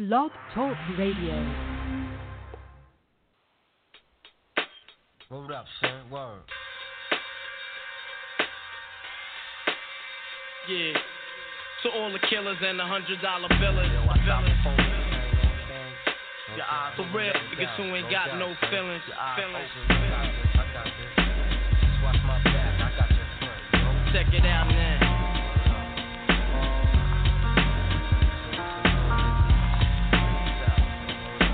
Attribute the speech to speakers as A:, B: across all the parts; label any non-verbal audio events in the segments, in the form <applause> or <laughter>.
A: Blog Talk Radio.
B: Hold up, son. Word.
C: Yeah. To all the killers and the hundred dollar billers.
B: Your eyes
C: For real, niggas who ain't got no feelings. Feelings.
B: Watch my back. I got your front.
C: Check it out now.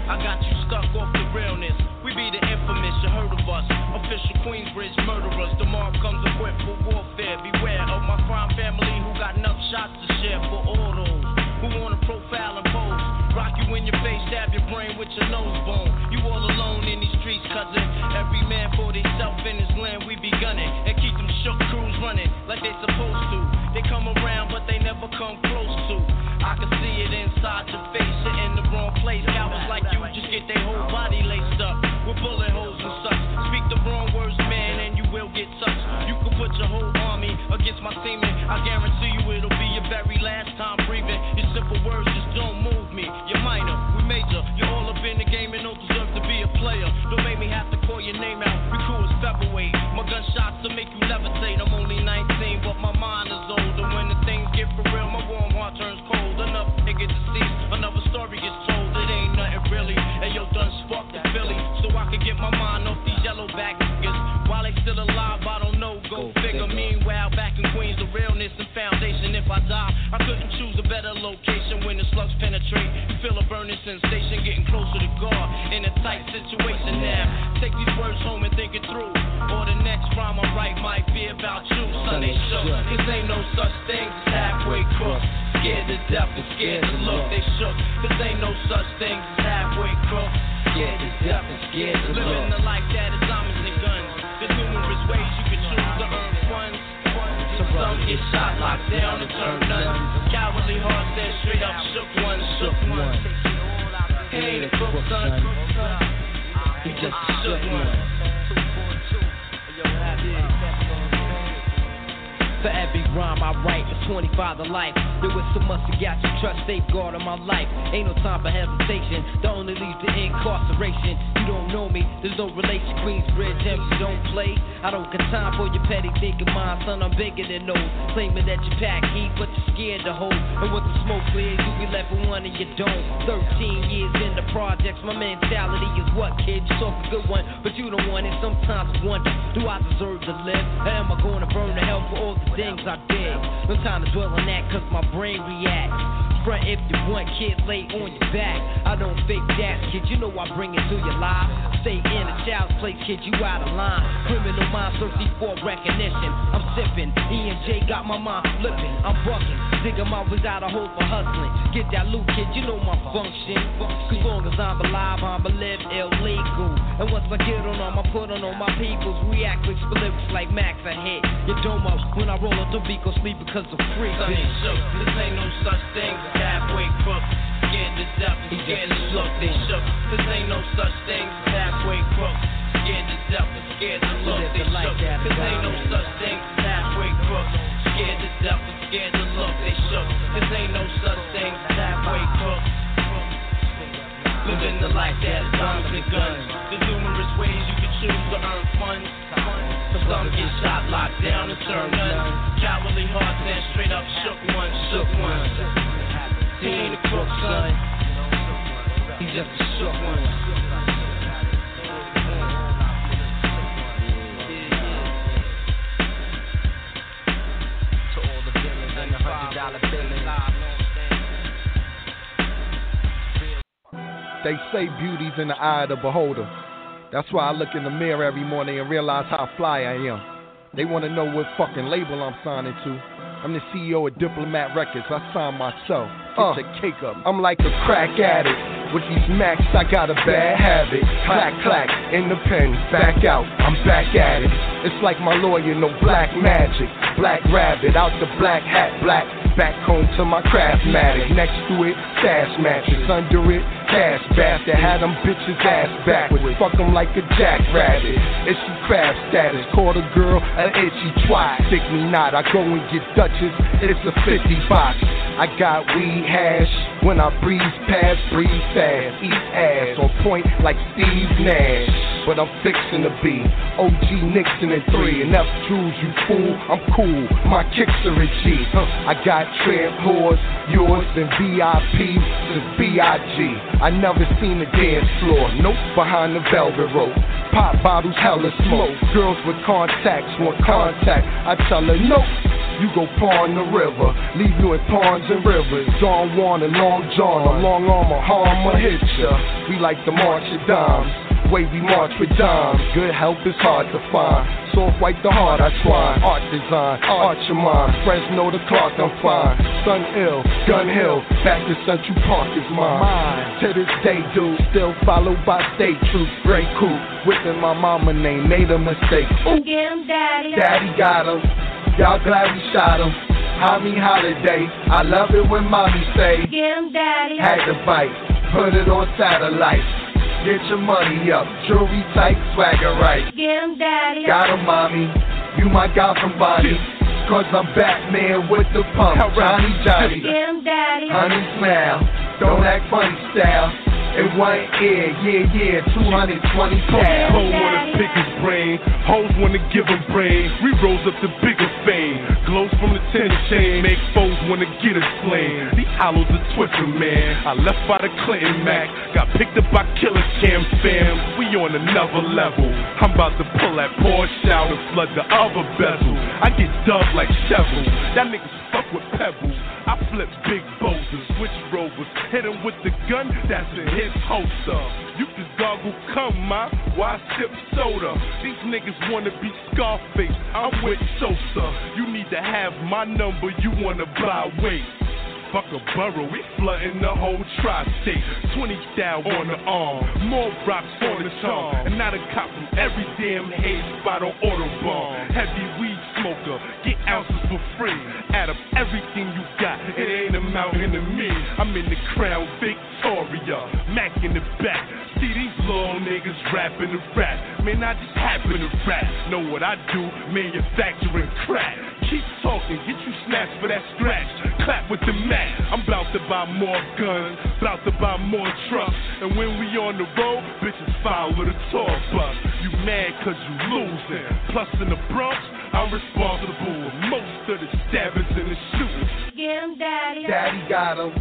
C: I got you stuck off the realness. We be the infamous, you heard of us. Official Queensbridge murderers. Mob comes equipped for warfare. Beware of my crime family who got enough shots to share for all those who wanna profile and pose. Rock you in your face, stab your brain with your nose bone. You all alone in these streets, cousin. Every man for themself in his land, we be gunning. And keep them shook crews running like they supposed to. They come around, but they never come close to. I can see it inside your face, you're in the wrong place. Cowards like you just get their whole body laced up with bullet holes and such. Speak the wrong words, man, and you will get touched. You can put your whole army against my semen. I guarantee you it'll be your very last time breathing. Your simple words just don't move me. You're minor, we major. You're all up in the game and don't deserve to be a player. Don't make me have to call your name out. We cool as featherweight. My gunshots will make you levitate. I'm only sensation, getting closer to God in a tight situation now. Take these words home and think it through. Or the next rhyme I write might be about you. Sunday shook. Cause ain't no such thing as halfway crooks. Scared to death and scared to look. They shook. Cause ain't no such thing as halfway crooks. Scared to death and scared to look. Living the life that is diamonds and guns. There's numerous ways you Some get shot, locked down, and turn nuns. Cowardly hearts that straight up shook one, shook one. He ain't a crook, son. He just a shook one.
D: Every rhyme I write, it's 25 to life. There was so much to got you trust, safeguard on my life. Ain't no time for hesitation. The only leads to incarceration. You don't know me, there's no relation. Queensbridge, empty, don't play. I don't got time for your petty thinking, mind, son. I'm bigger than those. Claiming that you pack heat, but you're scared to hold. And once the smoke clears, you be left with one and you don't. 13 years in the projects, my mentality is what, kid? You talk a good one, but you don't want it. Sometimes I wonder, do I deserve to live? Or am I going to burn to hell for all the things I did? No time to dwell on that, cause my brain reacts. Front if you want, kid, lay on your back. I don't fake that, kid. You know I bring it to your life. Stay in a child's place, kid. You out of line. Criminal mind thirsty for recognition. I'm sipping. E and J got my mind flipping. I'm bucking. Digging my ways out of hole for hustling. Get that loot, kid. You know my function. Cause long as I'm alive, I'm a live illegal. And once I get on them, I put on all my peoples. React with lyrics like Max. I hit your dome up when I roll up the beat. Go sleep because I'm free.
C: This ain't no such thing as halfway crook. Scared to death and scared to look. They shook. This ain't no such thing as halfway crook. Scared to death and scared to look. They shook. This ain't no such thing as halfway crook. Scared to death and scared to look. They shook. This ain't no such thing as halfway crook. Living the life that is diamonds and guns. There's numerous ways you can choose to earn funds. Some get shot, locked down, and turn nuns. Cowardly hearts and straight up shook one, shook one. He ain't a crook, son. He just a shook one.
B: To all the villains and the hundred dollar billings.
E: They say beauty's in the eye of the beholder. That's why I look in the mirror every morning and realize how fly I am. They want to know what fucking label I'm signing to. I'm the CEO of Diplomat Records. I signed myself. Get uh, your cake up. I'm like a crack addict. With these max, I got a bad habit. Clack, clack, in the pen, back out. I'm back at it. It's like my lawyer, no black magic. Black rabbit, out the black hat, black. Back home to my craftmatic. Next to it, stash matches. Under it, cash bastard. Had them bitches ass backwards. Fuck them like a jackrabbit. It's she crab status. Caught a girl, an itchy twat. Stick me not, I go and get Dutchess. It's a 50 box. I got weed hash, When I breeze past, breathe fast, eat ass on point like Steve Nash. But I'm fixing to be OG Nixon in three. And F Jews, you fool, I'm cool. My kicks are G. Huh. I got tramp whores, yours, and VIPs since B.I.G. I never seen a dance floor, nope, behind the velvet rope. Pop bottles, hella smoke. Girls with contacts want contact. I tell her, nope. You go pawn the river, leave you in ponds and rivers. Don Juan and Long John, a long arm of harm will hit ya. We like to march of dimes, way we march with dimes. Good help is hard to find. Soft white the heart I twine. Art design, art your mind. Fresno the Clark I'm fine. Sun ill, Gun Hill, back to Central Park is mine. To this day, dude, still followed by state troops. Great coup, whipping my mama name, made a mistake. Ooh,
A: Get him, daddy.
E: Daddy got him. Y'all glad we shot him. Homie holiday. I love it when mommy say,
A: Get him, daddy.
E: had to bite. Put it on satellite. Get your money up. Jewelry tight, swagger right.
A: Get him, daddy.
E: Got him, mommy. You my Gotham body. Cause I'm Batman with the pump. Johnny Johnny.
A: Get him, daddy.
E: Honey smile. Don't act funny style. In one ear, yeah, yeah, 220 pounds.
F: Ho wanna pick his brain, hoes wanna give him brain. We rose up to bigger fame. Glows from the ten chain, make foes wanna get us slain. These hollows are twisting, man. I left by the Clinton Mac, got picked up by Killer Cam fam. We on another level. I'm about to pull that Porsche out and flood the other bezel. I get dubbed like Shovel. That niggas fuck with pebbles. I flip big boulders, switch rovers, hit him with the gun that's in his holster. You can goggle come, my why sip soda? These niggas wanna be Scarface, I'm with Sosa. You need to have my number, you wanna buy weight. Fuck a borough, we flooding the whole tri-state. 20 thou on the arm, more rocks on the charm. And not a cop from every damn haze spot on Autobahn. Heavy weed smoker, get ounces for free. Add up everything you got, it ain't amounting to me. I'm in the crown Victoria, Mac in the back. See these little niggas rapping the rap. Man, I just happen to rap. Know what I do, manufacturing crack. Keep talking, get you snatched for that scratch. Clap with the mat. I'm about to buy more guns, about to buy more trucks. And when we on the road, bitches follow the tour bus. You mad cause you losing. Plus in the Bronx, I'm responsible for most of the stabbings and the shootings.
A: Get him, daddy.
E: Daddy got him.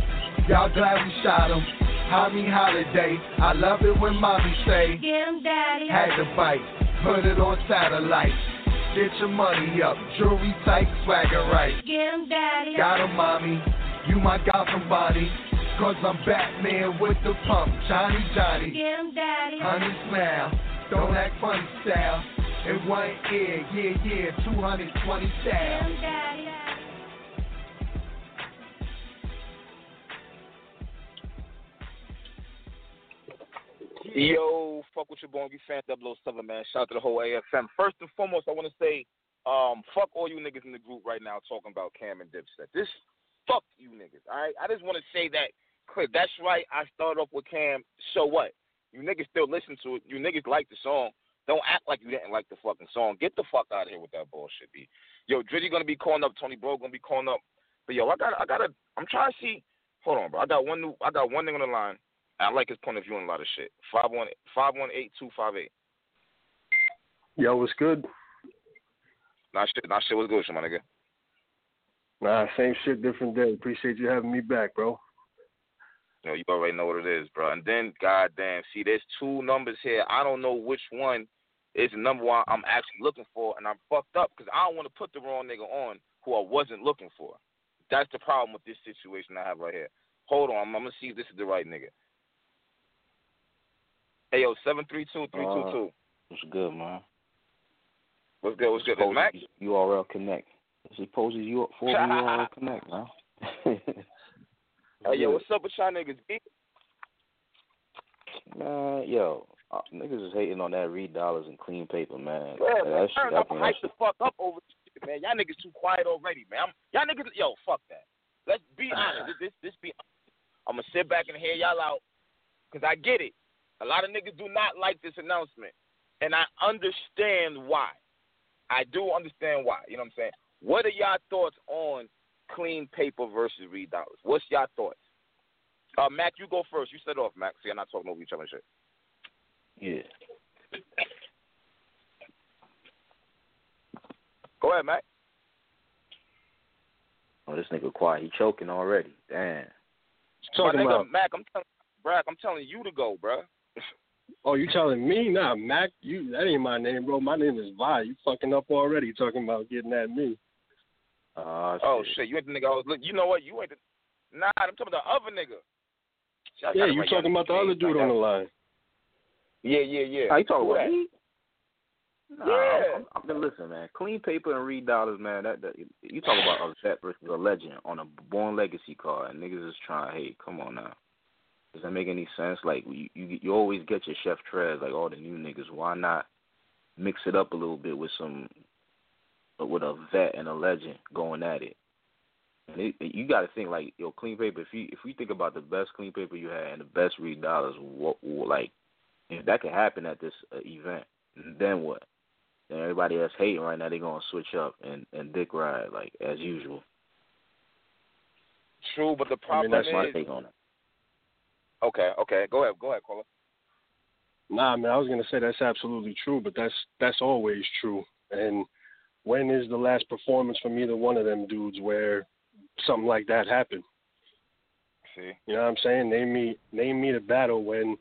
E: Y'all glad we shot him. Homie holiday. I love it when mommy say,
A: Get him, daddy.
E: had to fight. Put it on satellite. Get your money up. Jewelry tight, swagger right.
A: Get him, daddy.
E: Got him, mommy. You my Gotham body. Cause I'm Batman with the pump. Johnny Johnny.
A: Get him, daddy.
E: Honey smile. Don't act funny style. In one ear, yeah, yeah, 220
A: Get
E: style.
G: Yo, fuck with your bongy fan 007, man. Shout out to the whole AFM. First and foremost, I want to say, um, fuck all you niggas in the group right now talking about Cam and Dipset. This, fuck you niggas, all right? I just want to say that clear. That's right. I started off with Cam. So what? You niggas still listen to it. You niggas like the song. Don't act like you didn't like the fucking song. Get the fuck out of here with that bullshit, B. Yo, Drizzy gonna be calling up. Tony Bro gonna be calling up. But yo, I got, I got to. I'm trying to see. Hold on, bro. I got one new. I got one thing on the line. I like his point of view on a lot of shit. Five one five one eight two five eight.
H: Yo, what's good?
G: Nah, shit. Nah, shit what's good, shit, my nigga.
H: Nah, same shit, different day. Appreciate you having me back, bro.
G: You know, you already know what it is, bro. And then, goddamn, see, there's two numbers here. I don't know which one is the number one I'm actually looking for, and I'm fucked up because I don't want to put the wrong nigga on who I wasn't looking for. That's the problem with this situation I have right here. Hold on, I'm, I'm gonna see if this is the right nigga. Hey yo, seven three two three two two.
I: Uh, what's good, man?
G: What's good? What's good? Max?
I: URL Connect. This is Posey U for URL <laughs> Connect, man. <laughs>
G: Hey yo, what's up with y'all niggas?
I: Man, yo, uh, niggas is hating on that Reed Dollaz and clean paper, man.
G: Yeah,
I: that shit,
G: turn
I: I
G: up,
I: think
G: hype the fuck up over this shit, man. Y'all niggas too quiet already, man. I'm, y'all niggas, yo, fuck that. Let's be honest. This, this, this be. I'm gonna sit back and hear y'all out, cause I get it. A lot of niggas do not like this announcement, and I understand why. I do understand why. You know what I'm saying? What are y'all thoughts on clean paper versus Reed Dollaz? What's y'all thoughts? Uh, Mac, you go first. You set off, Mac. See, I'm not talking over each other shit.
I: Yeah.
G: Go ahead, Mac.
I: Oh, this nigga quiet. He choking already. Damn.
H: Talking
G: nigga,
H: about.
G: Mac, I'm telling Brack, I'm telling you to go, bro.
H: Oh, you telling me? Nah, Mac. You that ain't my name, bro. My name is Vi. You fucking up already talking about getting at me.
I: Uh,
G: Oh shit, you ain't the nigga. I was look. You know what? You ain't the. Nah, I'm talking about the other nigga. Shit,
H: Yeah, you talking about the other dude
G: like
H: on the line.
G: Yeah, yeah, yeah.
I: How you talking about me? Nah,
G: Yeah.
I: I'm, I'm, I'm, listen, man. Clean paper and Reed Dollaz, man. That, that you talk about a vet versus a legend on a born legacy card, and niggas is trying. Hey, come on now. Does that make any sense? Like you, you, you always get your chef Trez, like all the new niggas. Why not mix it up a little bit with some, with a vet and a legend going at it? And it, you got to think like yo, clean paper. If you if we think about the best clean paper you had and the best Reed Dollaz, what, what like if that could happen at this uh, event, then what? Then everybody that's hating right now, they're gonna switch up and and dick ride like as usual.
G: True, but the
I: I mean,
G: problem
I: that's my
G: is.
I: take on it.
G: Okay, okay. Go ahead, go ahead, caller.
H: Nah, man, I was gonna say that's absolutely true, but that's that's always true. And when is the last performance from either one of them dudes where something like that happened?
G: See.
H: You know what I'm saying? Name me name me the battle when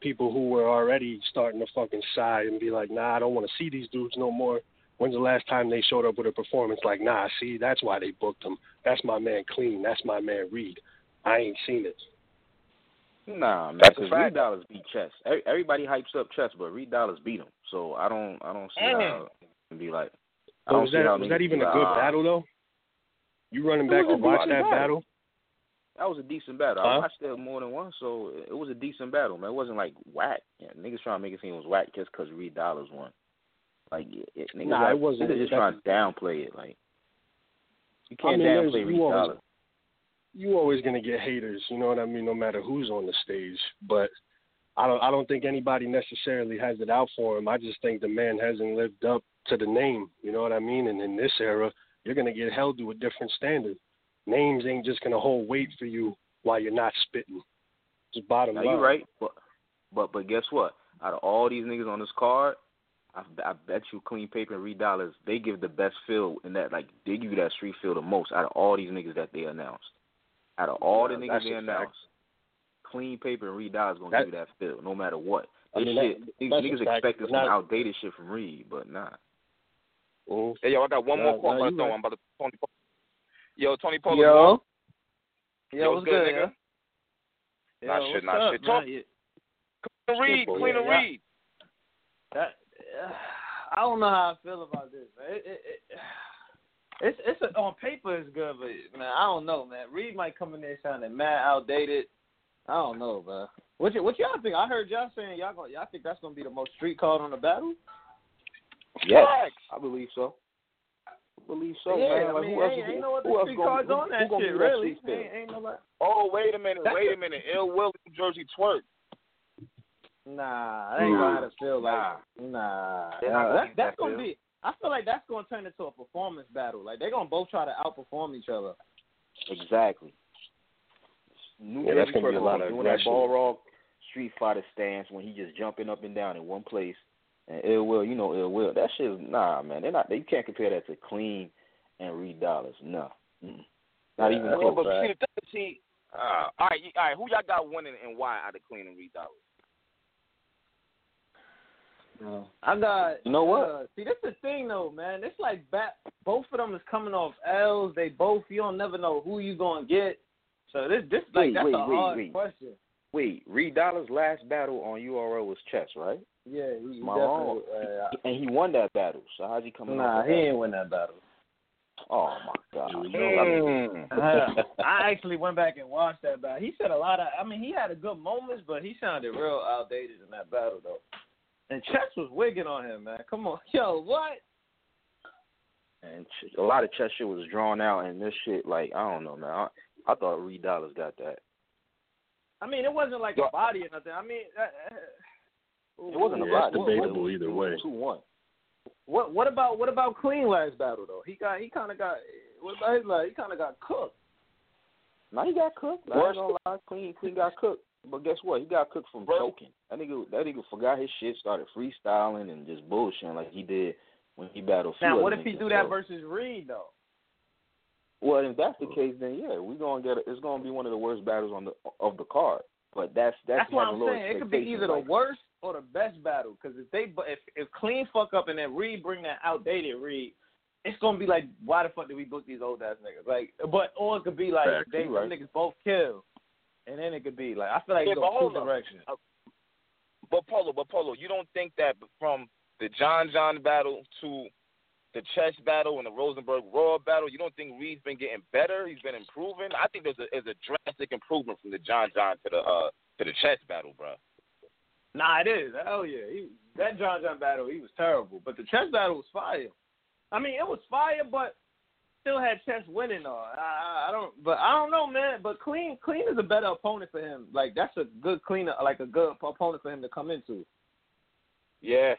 H: people who were already starting to fucking sigh and be like, nah, I don't want to see these dudes no more. When's the last time they showed up with a performance like, nah, see, that's why they booked him. That's my man Clean. That's my man Reed. I ain't seen it.
I: Nah, man,
G: That's a
I: because. Reed Dollaz beat Chess. Everybody hypes up Chess, but Reed Dollaz beat him. So I don't, I don't see how it can be like. I don't
H: was that was that even a good battle though? You running back to watch that
I: battle.
H: battle?
I: That was a decent battle.
H: Huh?
I: I watched that more than once, so it was a decent battle, man. It wasn't like whack. Yeah, niggas trying to make it seem it was whack just because Reed Dollaz won. Like, it, it, niggas,
H: Nah,
I: are-
H: it wasn't-
I: Niggas just trying to downplay it. Like, you can't
H: mean, there's-
I: downplay
H: you
I: Reed
H: always-
I: Dollars.
H: you always gonna get haters, you know what I mean, no matter who's on the stage. But I don't I don't think anybody necessarily has it out for him. I just think the man hasn't lived up to the name, you know what I mean? And in this era, you're gonna get held to a different standard. Names ain't just gonna hold weight for you while you're not spitting. Just bottom
I: Now
H: line.
I: you're right, but but but guess what? Out of all these niggas on this card, I, I bet you Clean Paper and Reed Dollaz they give the best feel in that like they give you that street feel the most out of all these niggas that they announced. Out of all
H: Yeah,
I: the niggas they
H: a fact.
I: announced, Clean Paper and Reed Dollaz gonna
H: That-
I: give you that feel no matter what.
H: I mean,
I: shit, niggas,
H: that's a
I: niggas
H: fact,
I: expected some outdated shit from Reed, but nah.
H: Mhm.
G: Hey, yo, I got one
H: Nah,
G: more call.
H: nah,
G: I'm about to
H: right.
G: I'm about to Tony. Polo. Yo, Tony Polo.
J: Yo.
G: Yo,
J: Yo,
G: what's
J: what's
G: good, nigga?
J: What's
G: shit, nah,
J: up,
G: shit. Talk-
J: You-
G: Clean Reed, clean
J: yeah, yeah.
G: read.
J: That I don't know how I feel about this. Man. It, it, it, it's it's a, on paper it's good, but man, I don't know, man. Reed might come in there sounding mad outdated. I don't know, bro. What y- what y'all think? I heard y'all saying y'all going y'all think that's gonna be the most street card on the battle.
I: Yes,
G: Facts.
I: I believe so. I believe so,
J: yeah,
I: man.
J: I
I: Like,
J: mean,
I: who else?
J: ain't,
I: who,
J: ain't no other
I: who else
J: street
I: gonna,
J: cards
I: who,
J: on that shit,
I: give that
J: really. Ain't, ain't nobody.
G: Oh, wait a minute,
J: That's
G: wait
J: a-
G: a minute. Ill Will, New Jersey twerk.
J: Nah, that ain't gonna have feel like nah. Nah,
G: uh,
J: that, that's
G: that
J: gonna
G: feel.
J: be. I feel like that's gonna turn into a performance battle. Like they're gonna both try to outperform each other.
I: Exactly. New
H: Yeah, that's gonna be a lot of
I: doing that ball rock Street Fighter stance when he just jumping up and down in one place. And Ill Will, you know Ill Will. That shit, is- nah, man. They're not. They can't compare that to Clean and Reed Dollaz. No, Mm-mm. not
J: Yeah,
I: even close.
G: but see, see, uh, all right, all right. Who y'all got winning and why out of clean and Reed Dollaz?
J: I got.
I: You know what?
J: Uh, see, that's the thing though, man. It's like bat, both of them is coming off L's. They both. You don't never know who you gonna get. So this, this like
I: Wait,
J: that's
I: wait,
J: a
I: wait,
J: hard
I: wait.
J: question.
I: Wait, Reed Dollars' last battle on URL was chess, right?
J: Yeah, he, he
I: My
J: definitely. Uh,
I: And he won that battle. So how's he coming? Out?
J: Nah,
I: off
J: he
I: of that?
J: ain't win that battle.
I: Oh my god.
G: Mm. <laughs>
J: Uh, I actually went back and watched that battle. He said a lot of. I mean, he had a good moments, but he sounded real outdated in that battle though. And Chess was wigging on him, man. Come on, <laughs> yo, what?
I: and a lot of chess shit was drawn out, and this shit, like, I don't know, man. I, I thought Reed Dollaz got that.
J: I mean, it wasn't like a body or nothing. I mean, uh, uh,
I: It wasn't
H: Yeah,
I: a lot.
H: it's debatable either way.
I: Two one.
J: What what about what about Clean last battle though? He got he kind of got what about his last? He kind of got cooked.
I: Now he got cooked. I
G: Worst-
I: ain't gonna lie, clean, clean got cooked. But guess what? He got cooked from
G: Bro.
I: choking. That nigga, that nigga forgot his shit, started freestyling and just bullshitting like he did when he battled.
J: Now, what if he
I: niggas,
J: do that
I: so-
J: versus Reed though?
I: Well, if that's the case, then yeah, we gonna get. It's gonna be one of the worst battles on the of the card. But that's that's,
J: That's what I'm saying. It could be
I: expectations,
J: either the worst or the best battle. Because if they, if if Clean fuck up and then Reed bring that outdated Reed, it's gonna be like, why the fuck did we book these old ass niggas? Like, but or it could be like
H: Facts,
J: they
I: you right.
J: niggas both kill, and then it could be like I feel like
G: Yeah,
J: it
G: but
J: goes
G: hold
J: two
G: up.
J: directions.
G: Uh, but Polo, but Polo, you don't think that from the John John battle to the chess battle and the Rosenberg Raw battle, you don't think Reed's been getting better? He's been improving. I think there's a, there's a drastic improvement from the John John to the uh to the chess battle, bro.
J: Nah, it is. Hell yeah. He, that John John battle, he was terrible. But the chess battle was fire. I mean, it was fire, but still had chess winning though. I, I I don't, but I don't know, man. But clean, clean is a better opponent for him. Like that's a good cleaner, like a good opponent for him to come into.
G: Yeah,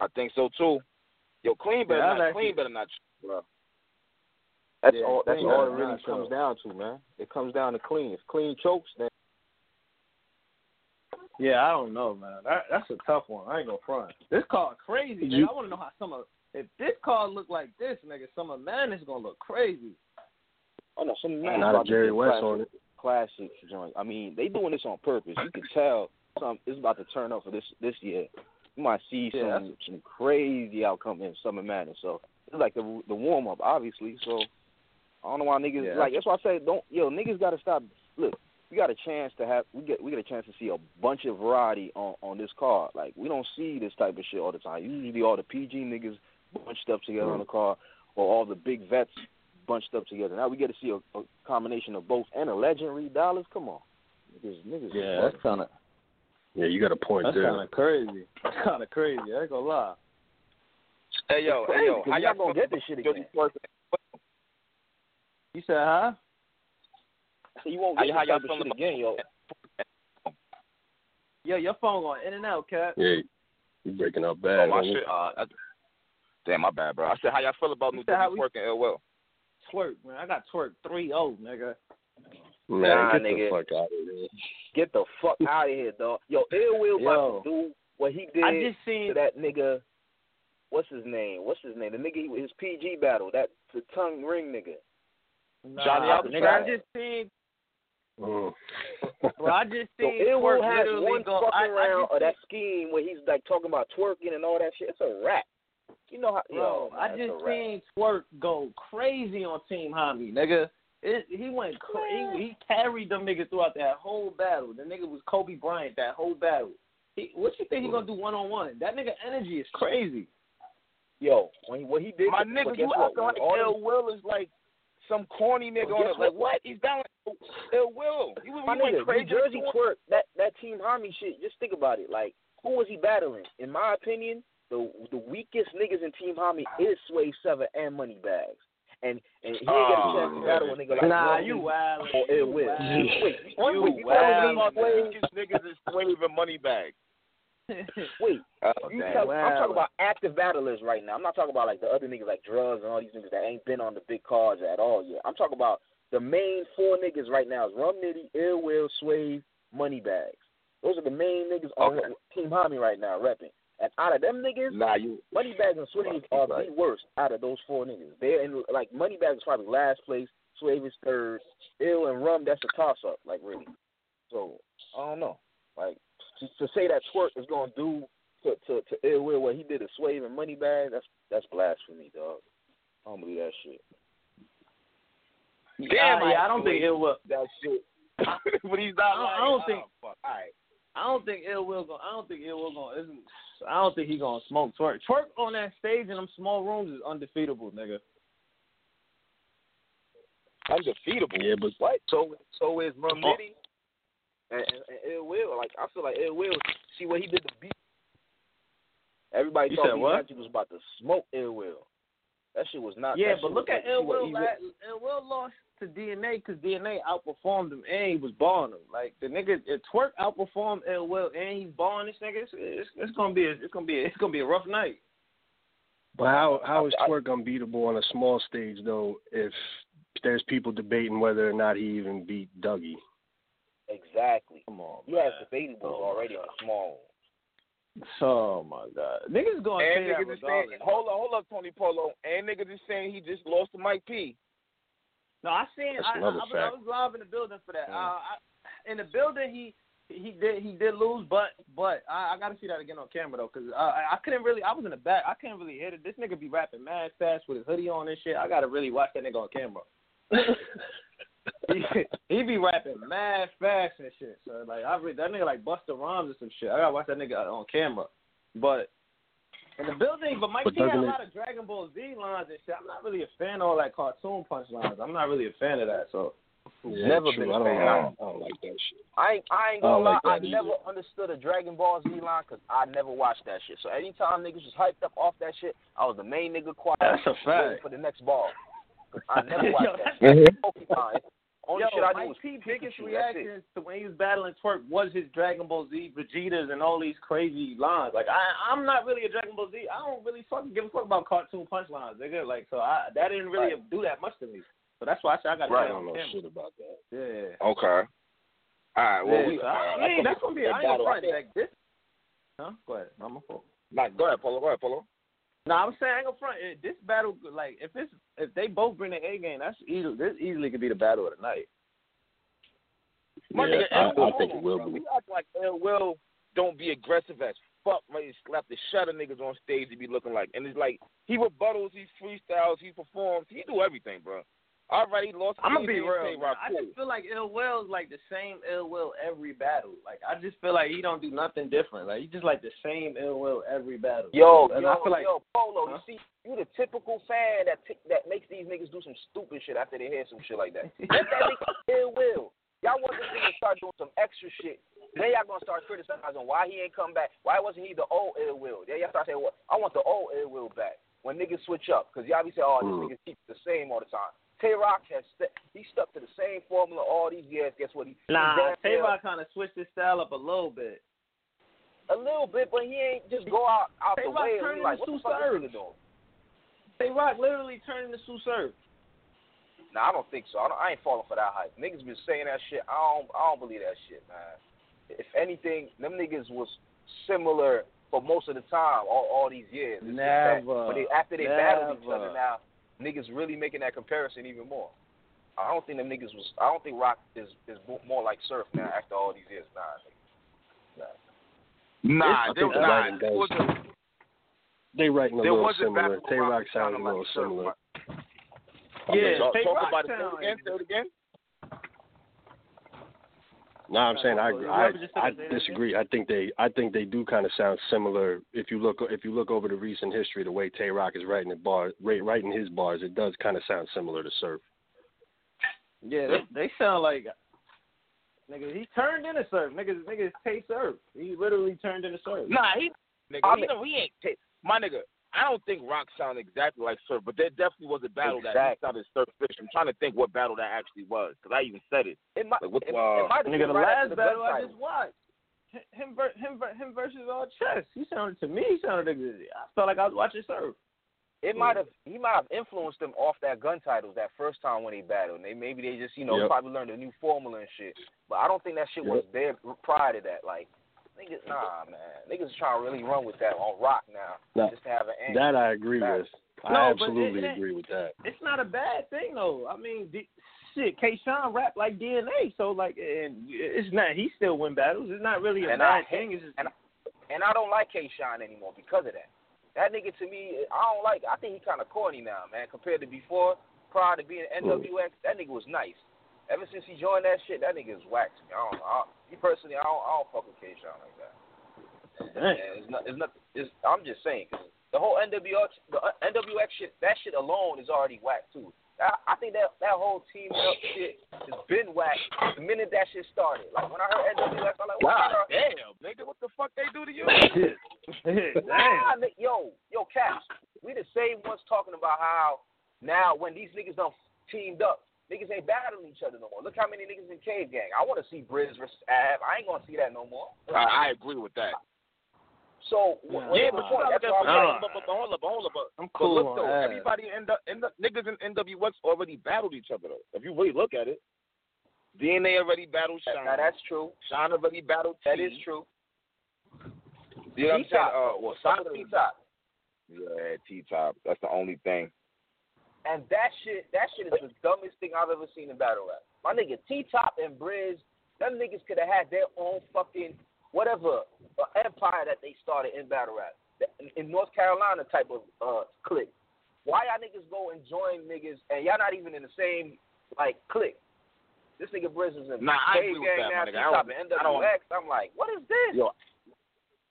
G: I think so too. Yo, clean better
J: Yeah,
G: not
J: I've
G: clean
J: actually-
G: better not, bro.
I: That's
J: Yeah,
I: all. That's all it
J: it
I: really comes
J: out.
I: down to, man. It comes down to clean. If clean chokes, then
J: Yeah, I don't know, man. That, that's a tough one. I ain't gonna front. This card crazy, man.
H: You-
J: I want to know how some of if this card look like this, nigga, some of man is gonna look crazy.
I: oh no, some man.
H: Not
I: man
H: a
I: about to
H: Jerry
I: get
H: West
I: classic-
H: on it.
I: Classic joint. I mean, they doing this on purpose. You can tell some it's about to turn up for this this year. You might see some
J: Yeah,
I: some crazy outcome in Summer Madness. So it's like the the warm up, obviously. So I don't know why niggas
J: Yeah,
I: like that's why I say don't yo niggas got to stop. Look, we got a chance to have we get we get a chance to see a bunch of variety on on this card. Like we don't see this type of shit all the time. Usually all the PG niggas bunched up together on the mm-hmm. card, or all the big vets bunched up together. Now we get to see a, a combination of both and a legendary dollars. Come on, niggas, niggas.
J: Yeah, that's kind of
H: Yeah, you got a point
J: that's
H: there.
J: That's kind of crazy. That's kind of crazy. I ain't gonna lie.
G: Hey yo, hey yo, how
I: you're
G: y'all
I: gonna get this shit again.
J: You said, huh?
I: So you won't
G: How-
I: get
G: how
I: this
G: y'all
I: type of
G: feeling
I: shit again, yo.
J: Yo, your phone going in and out, cat.
H: Yeah, you breaking up bad.
G: Oh,
H: bad.
G: my shit. Uh, I, damn, my bad, bro. I said, how y'all feel about
J: You
G: New
J: said how
G: Jersey
J: we-
G: twerking LL?
J: Twerk, man. I got twerk 3-0, nigga.
H: Man,
I: Nah,
H: get
I: nigga.
H: the fuck out of here.
I: Get the fuck out of here, dog. Yo, Ill Will about to do what he did
J: I just
I: to
J: seen
I: that nigga. What's his name? What's his name? The nigga, his PG battle. That the tongue ring nigga.
G: Johnny
J: Nah, nigga, I just seen,
H: Mm.
J: bro. I just
I: So
J: seen
I: Ill Will
J: twerk
I: has one
J: go.
I: fucking
J: I, I
I: round
J: just
I: of that scheme where he's like talking about twerking and all that shit. It's a rap. You know how?
J: Bro,
I: yo, man,
J: I just seen Twerk go crazy on Team Homie, nigga. It, he went crazy. He carried them niggas throughout that whole battle. The nigga was Kobe Bryant that whole battle. He, what you think he gonna do one on one? That nigga energy is crazy.
I: Yo, when he, what he did,
G: My nigga,
I: guess
G: you acting like
I: When all
G: Ill
I: them-
G: Will is like some corny nigga
I: Well,
G: on it. Like
I: what?
G: what? He's down like Ill Will. He, was-
I: My nigga,
G: crazy.
I: New Jersey twerk, that that Team Army shit. Just think about it. Like, who was he battling? In my opinion, the the weakest niggas in Team Army is Swave Sevah and Moneybags. And and he ain't get a
G: Oh,
I: chance to battle a nigga like
J: nah,
I: Ron
J: you wild.
I: or oh, Ill Will. Wait,
J: You
I: wait, you
J: wild.
I: telling me
G: about
I: Sway?
G: the weakest niggas is Swave and Moneybag. <laughs>
I: Wait,
G: Oh,
I: you
G: damn.
I: I'm talking about active battlers right now. I'm not talking about like the other niggas like drugs and all these niggas that ain't been on the big cards at all yet. I'm talking about the main four niggas right now is Rum Nitty, Ill Will, Swave, Moneybags. Those are the main niggas on Team Homie right now repping. And out of them niggas,
G: Nah, you.
I: Moneybags and Swave
G: Right,
I: are
G: right.
I: the worst out of those four niggas. They're in like Moneybags is probably last place, Swave is third, Ill and Rum that's a toss up, like really. So I don't know. Like to, to say that twerk is gonna do to to, to Ill Will what he did to Swave and Moneybag, that's that's blasphemy, dog. I don't believe that shit.
G: Damn,
J: Uh, yeah, I don't think Ill will.
I: That shit. <laughs>
G: but he's not.
J: I don't-
G: lying.
J: I don't
G: Oh,
J: think-
G: fuck. All right.
J: I don't think Ill will go. I don't think Ill will go. Isn't, I don't think he gonna smoke twerk. Twerk on that stage in them small rooms is undefeatable, nigga.
G: Undefeatable.
H: Yeah, but
G: What? So so is Rum
J: Oh.
G: Nitty.
I: And, and, and Ill Will, like I feel like Ill Will, see what he did to beat. Everybody
J: You
I: thought
J: said
I: he
J: what?
I: was about to smoke Ill Will. That shit was not.
J: Yeah, but look at
I: like,
J: Ill Will. Ill Will lost to DNA because DNA outperformed him and he was balling him. Like the nigga, if Twerk outperformed Ill Will and he's balling this nigga. It's, it's, it's gonna be a, it's gonna be a, it's gonna be a rough night.
H: But how how is twerk unbeatable on a small stage though? If there's people debating whether or not he even beat Dougie.
I: Exactly.
J: Come on,
I: You have
J: man.
I: debatable
J: Oh,
I: already on the small one.
J: Oh my god, niggas going to
I: And niggas is saying,
J: regardless.
I: hold on, hold up, Tony Polo. And niggas is saying he just lost to Mike P.
J: No, I seen.
H: That's
J: I, I, I, was, I was live in the building for that.
I: Mm.
J: Uh, I, in the building, he he did he did lose, but but I, I got to see that again on camera though, cause uh, I I couldn't really. I was in the back. I couldn't really hit it. This nigga be rapping mad fast with his hoodie on and shit. I gotta really watch that nigga on camera. <laughs> he, he be rapping mad fast and shit. So like I read that nigga like Busta Rhymes or some shit. I gotta watch that nigga on camera. But in the building, but Mike
H: But
J: P had a lot of Dragon Ball Z lines and shit. I'm not really a fan of all that cartoon punchlines. I'm not really a fan of that. So
H: Yeah,
I: Never
H: true.
I: been a
H: I don't,
I: fan.
H: I don't, I don't like that shit.
I: I ain't, I ain't gonna
H: don't
I: lie,
H: like that
I: I
H: either.
I: never understood a Dragon Ball Z line because I never watched that shit. So anytime niggas was hyped up off that shit, I was the main nigga quiet
J: That's a fact.
I: for the next ball. 'Cause I never <laughs>
J: Yo,
I: watched that
J: that's-
I: shit. Pokemon. Only
J: Yo,
I: shit I
J: Mike
I: knew was
J: P
I: Pikachu.
J: biggest
I: That's
J: reactions to when he was battling Twerk was his Dragon Ball Z Vegetas and all these crazy lines. Like I, I'm not really a Dragon Ball Z. I don't really fucking give a fuck about cartoon punchlines, nigga. Like so, I that didn't really
I: Right.
J: do that much to me. So that's why I said I got to
I: Right.
H: I don't know
J: camera.
H: shit about that.
J: Yeah.
I: Okay. All right. Well,
J: yeah,
I: we.
J: so I, yeah, that's gonna be. I ain't
I: battle.
J: front like this. Huh? Go ahead. I'm a fault.
I: Nah, go ahead, Polo. Go ahead, Polo.
J: No, I'm saying I ain't gonna front. This battle, like if it's if they both bring their A game, that's easily this easily could be the battle of the night.
I: My
H: Yeah,
I: nigga,
H: I- I think it will
I: bro.
H: be.
I: We act like Ill Will don't be aggressive as fuck, ready to slap the shut of niggas on stage he be looking like. And it's like, he rebuttals, he freestyles, he performs, he do everything, bro. Already lost.
J: I'm gonna be real. I just feel like Ill Will is like the same Ill Will every battle. Like I just feel like he don't do nothing different. Like he just like the same Ill Will every battle.
I: Yo,
J: and
I: yo,
J: I feel like
I: yo, Polo,
J: Huh?
I: you see, you the typical fan that t- that makes these niggas do some stupid shit after they hear some shit like that. <laughs> Let that nigga Ill Will. Y'all want this nigga to start doing some extra shit. Then y'all gonna start criticizing why he ain't come back. Why wasn't he the old Ill Will? Then y'all start saying, well, I want the old Ill Will back. When niggas switch up, because y'all be saying, oh, this
H: Mm.
I: nigga keeps the same all the time. Tay Roc has st- he stuck to the same formula all these years. Guess what? He
J: nah, Tay Roc kind of switched his style up a little bit.
I: a little bit, but he ain't just go out out the
J: Tay Roc
I: way and
J: turned
I: be like, what the fuck doing?
J: Tay Roc literally turned into Sue Surf.
I: Nah, I don't think so. I, don't, I ain't falling for that hype. Niggas been saying that shit. I don't. I don't believe that shit, man. If anything, them niggas was similar for most of the time, all, all these years. It's that
J: Never.
I: When they after they battled each other now, niggas really making that comparison even more. I don't think them niggas was. I don't think Rock is is more like Surf now after all these years. Nah, nigga.
H: Nah,
I: Nah,
H: I
I: there,
H: think the
I: nah,
H: writing
I: it wasn't-
H: They writing a
I: there
H: little similar.
I: battle
H: Tay
I: Roc
H: Rock sounded a little similar.
I: Okay,
J: Yeah,
I: talk, talk about it. Say it again. Say it again.
H: No, I'm saying I I I
J: it, say that
H: disagree. I think they I think they do kind of sound similar. If you look if you look over the recent history, the way Tay Roc is writing the bar, writing his bars, it does kind of sound similar to Surf.
J: Yeah, they, they sound like nigga. He turned into Surf. Niggas, niggas Tay Surf. He literally turned into Surf.
I: Nah, he nigga,
J: I mean-
I: know he ain't ta- my nigga. I don't think Rock sounded exactly like Surf, but there definitely was a battle that he
J: Exactly.
I: sounded Surf fish. I'm trying to think what battle that actually was because I even said it.
J: It might,
I: Like, what,
J: it,
I: uh,
J: it might have
I: nigga,
J: been
I: the
J: right
I: last
J: the battle
I: gun
J: I just watched. Him, ver- him, ver- him versus all chess. He sounded to me. He sounded. ex- I felt like I was watching Surf.
I: It might have he might have influenced them off that gun titles that first time when they battled. And they maybe they just you know
H: Yep.
I: probably learned a new formula and shit. But I don't think that shit was there prior to that. Like niggas, nah, man, niggas trying to really run with that on Rock now
H: Nah,
I: just to have an angle.
H: That I agree
I: Battle.
H: with. I
J: No,
H: absolutely
J: it- it-
H: agree with that.
J: It's not a bad thing though. I mean, D- shit, K. Shine rap like DNA, so like, and it's not. He still win battles. It's not really a
I: And I
J: bad thing. It's just
I: and and I don't like K. Shine anymore because of that. That nigga to me, I don't like. I think he kind of corny now, man, compared to before. Prior to being NWX, that nigga was nice. Ever since he joined that shit, that nigga is whack me. I don't. I, me personally, I don't. I don't fuck with K. Shine like that.
J: Dang.
I: It's not. It's not. It's, I'm just saying, 'cause the whole NWX, the NWX shit, that shit alone is already whack too. I, I think that that whole team up shit has been whack the minute that shit started. Like when I heard NWX, I'm like,
J: God
I: wow, damn, nigga, what the fuck they do to you?
J: Damn.
I: Nah, ni- yo, yo, Caps, we the same ones talking about how now when these niggas done teamed up, niggas ain't battling each other no more. Look how many niggas in Cave Gang. I want to see Briz versus Ab. I ain't gonna see that no more. I, I agree with that. So
J: Yeah,
I: what's
G: Yeah, but you
I: point?
G: gotta
I: That's
G: look at
I: I'm
G: but, but, but, but hold up, hold up,
J: I'm
G: but
J: cool
G: look though,
J: that.
G: everybody in the, in the niggas in NWX already battled each other though. If you really look at it, DNA already battled
I: saying.
G: Sean.
I: Now that's true.
G: Sean already battled.
I: That
G: T.
I: is true.
G: You know what I'm saying? Uh, well,
I: Fuck
G: Sean
I: with T-Top.
G: Yeah, T top. That's the only thing.
I: And that shit, that shit is the dumbest thing I've ever seen in battle rap. My nigga T Top and Briz, them niggas could have had their own fucking whatever uh, empire that they started in battle rap in, North Carolina type of uh clique. Why y'all niggas go and join niggas and y'all not even in the same like clique? This nigga Briz is in
G: Nah, I agree with
I: Gang
G: that, my
I: now,
G: nigga. I
I: T-Top
G: don't-
I: and
G: I don't,
I: I'm like, what is this?
G: Yo,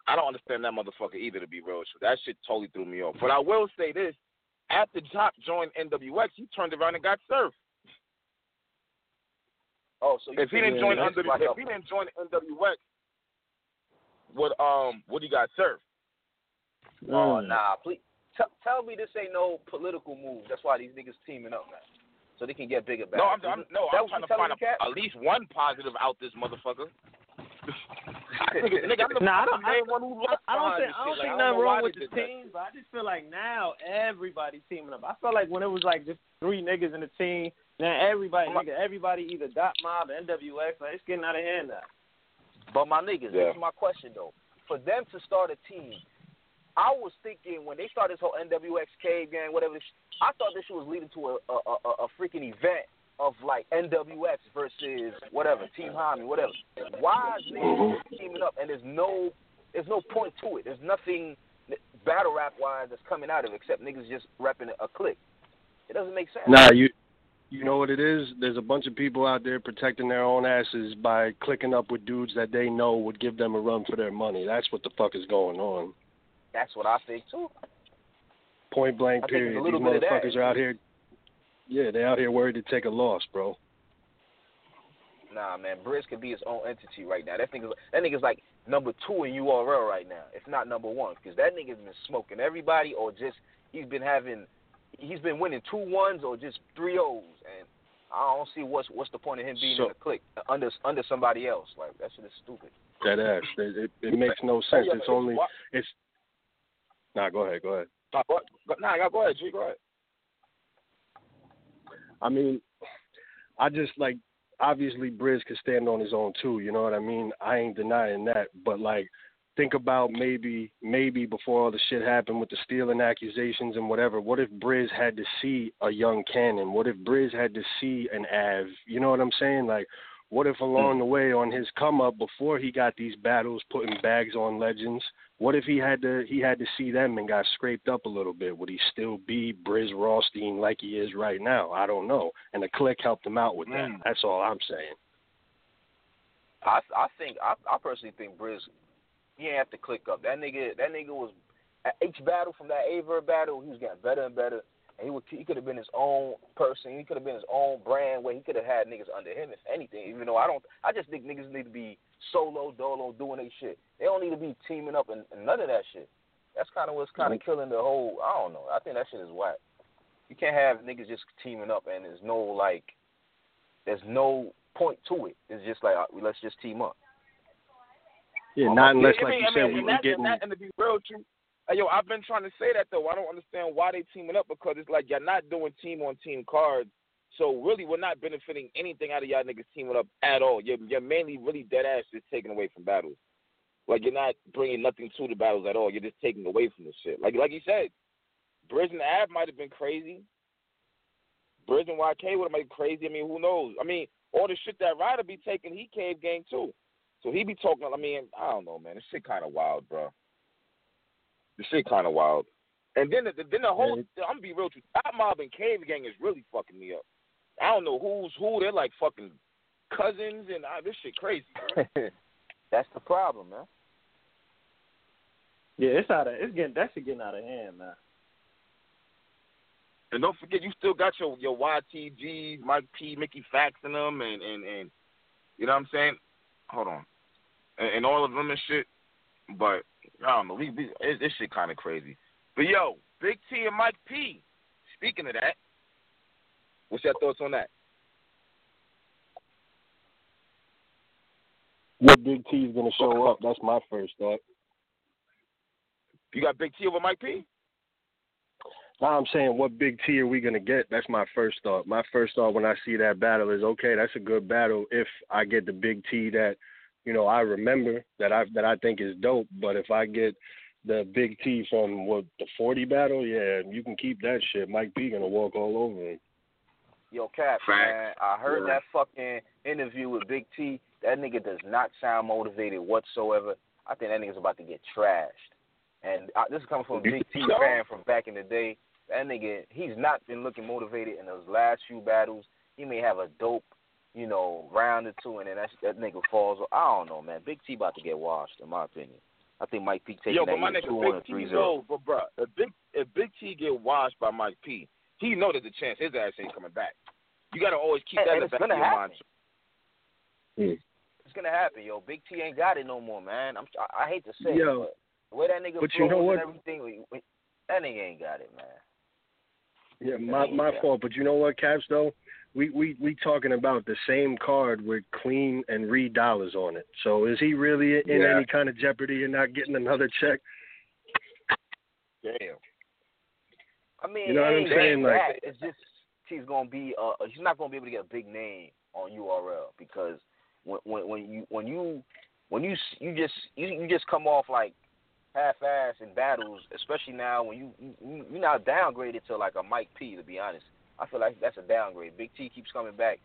G: I don't understand that motherfucker either. To be real, that shit totally threw me off. But I will say this: after Top joined NWX, he turned around and got served.
I: Oh, so
G: If he didn't join
I: it's
G: under, if
I: a-
G: he didn't join NWX, would um would he got surfed?
I: Oh
J: Mm.
I: nah, please t- tell me this ain't no political move. That's why these niggas teaming up, man, so they can get bigger.
G: No, I'm. I'm no,
I: That
G: I'm trying
I: you
G: to find
I: telling me, Cap?
G: a, at least one positive out this motherfucker. <laughs> <laughs> nigga, nigga, I'm the,
J: Nah, I don't-
G: the one who lost
J: I don't think
G: this
J: I don't
G: shit.
J: think
G: Like,
J: nothing wrong with the
G: did that.
J: but I just feel like now everybody teaming up. I felt like when it was like just three niggas in the team, now everybody nigga, everybody either dot mob or NWX, like it's getting out of hand now.
I: But my niggas,
G: Yeah.
I: this is my question though. For them to start a team, I was thinking when they started this whole NWX Cave Gang, whatever. I thought this shit was leading to a a, a, a freaking event of like NWX versus whatever Team Homie, whatever. Why is niggas mm-hmm. teaming up and there's no there's no point to it. There's nothing battle rap wise that's coming out of it except niggas just repping a click. It doesn't make sense.
H: Nah, you you know what it is? There's a bunch of people out there protecting their own asses by clicking up with dudes that they know would give them a run for their money. That's what the fuck is going on.
I: That's what I think too.
H: Point blank
I: I think there's a
H: period. These
I: little bit of that.
H: motherfuckers are out here Yeah, they out here worried to take a loss, bro.
I: Nah, man, Briz could be his own entity right now. That nigga's that nigga's like number two in URL right now, if not number one, because that nigga's been smoking everybody, or just he's been having, he's been winning two ones or just three O's, and I don't see what's what's the point of him being
H: So-
I: in a click under under somebody else. Like that shit is stupid.
H: That ass. It, it, it makes no sense. It's only it's Nah, go ahead, go ahead.
G: Nah, go, go, nah, go ahead, G. Go ahead.
H: I mean, I just like obviously Briz could stand on his own too. You know what I mean? I ain't denying that, but like think about maybe maybe before all the shit happened with the stealing accusations and whatever. What if Briz had to see a young Kannon? What if Briz had to see an Av? You know what I'm saying? Like. What if along the way on his come up before he got these battles putting bags on legends, what if he had to he had to see them and got scraped up a little bit? Would he still be Brizz Rawsteen like he is right now? I don't know. And the click helped him out with that.
G: Mm.
H: That's all I'm saying.
I: I I think I I personally think Briz he ain't have to click up. That nigga that nigga was at each battle from that Aver battle, he was getting better and better. He would he could have been his own person. He could have been his own brand where he could have had niggas under him if anything. Even though I don't I just think niggas need to be solo dolo doing their shit. They don't need to be teaming up and, and none of that shit. That's kind of what's kind of killing the whole. I don't know. I think that shit is whack. You can't have niggas just teaming up and there's no like, there's no point to it. It's just like uh, let's just team up.
H: Yeah, not unless like you said we
G: and
H: we
G: that,
H: getting
G: and, to be real you, hey, yo, I've been trying to say that though. I don't understand why they teaming up because it's like you're not doing team on team cards. So really, we're not benefiting anything out of y'all niggas teaming up at all. You're you're mainly really dead ass just taking away from battles. Like you're not bringing nothing to the battles at all. You're just taking away from the shit. Like like you said, Briz and Ab might have been crazy. Briz and YK would have been crazy. I mean, who knows? I mean, all the shit that Ryder be taking, he cave gang too. So he be talking. I mean, I don't know, man. This shit kind of wild, bro. This shit kind of wild. And then the, then the whole. I'm gonna be real with you. Top Mob and Cave Gang is really fucking me up. I don't know who's who. They're like fucking cousins, and uh, this shit crazy. <laughs>
I: That's the problem, man.
J: Yeah, it's out of it's getting that shit getting out of hand, man.
G: And don't forget, you still got your your YTG, Mike P, Mickey Factz in them, and and and you know what I'm saying? Hold on, and, and all of them and shit. But I don't know. We, we it, this shit kind of crazy. But yo, Big T and Mike P. Speaking of that, what's your thoughts on that?
H: what Big T is gonna show up. That's my first thought.
G: You got Big T over Mike P?
H: Now I'm saying, what big T are we gonna get? That's my first thought. My first thought when I see that battle is, okay, that's a good battle if I get the big T that, you know, I remember that I that I think is dope. But if I get the big T from what the 40 battle, yeah, you can keep that shit. Mike P gonna walk all over him.
I: Yo, Cap, man, I heard that fucking interview with Big T. That nigga does not sound motivated whatsoever. I think that nigga's about to get trashed. And I, this is coming from a Big T fan from back in the day. That nigga, he's not been looking motivated in those last few battles. He may have a dope, you know, round or two, and then that that nigga falls. I don't know, man. Big T about to get washed, in my opinion. I think Mike P taking
G: Yo,
I: that
G: but my
I: either
G: nigga,
I: two one or
G: Big T
I: three zero.
G: knows, but bruh, if Big if Big T get washed by Mike P, he know there's a chance his ass ain't coming back. You gotta always keep
I: And-
G: that
I: and
G: in the back of
I: gonna
G: your
I: happen.
G: mind.
I: It's gonna happen, yo. Big T ain't got it no more, man. I'm I, I hate to say
H: Yo,
I: it, but the way that nigga
H: but you know what?
I: and everything, we- we- that nigga ain't got it, man.
H: Yeah, my my fault. But you know what, Caps though? We we we talking about the same card with Clean and Reed Dollaz on it. So is he really in
G: Yeah.
H: any kind of jeopardy and not getting another check?
G: Damn.
I: I mean,
H: You know what I'm saying?
I: that.
H: Like-
I: it's just he's gonna be uh he's not gonna be able to get a big name on URL because when when when you when you when you you just you, you just come off like half-ass in battles, especially now when you, you you're now downgraded to like a Mike P. To be honest, I feel like that's a downgrade. Big T keeps coming back.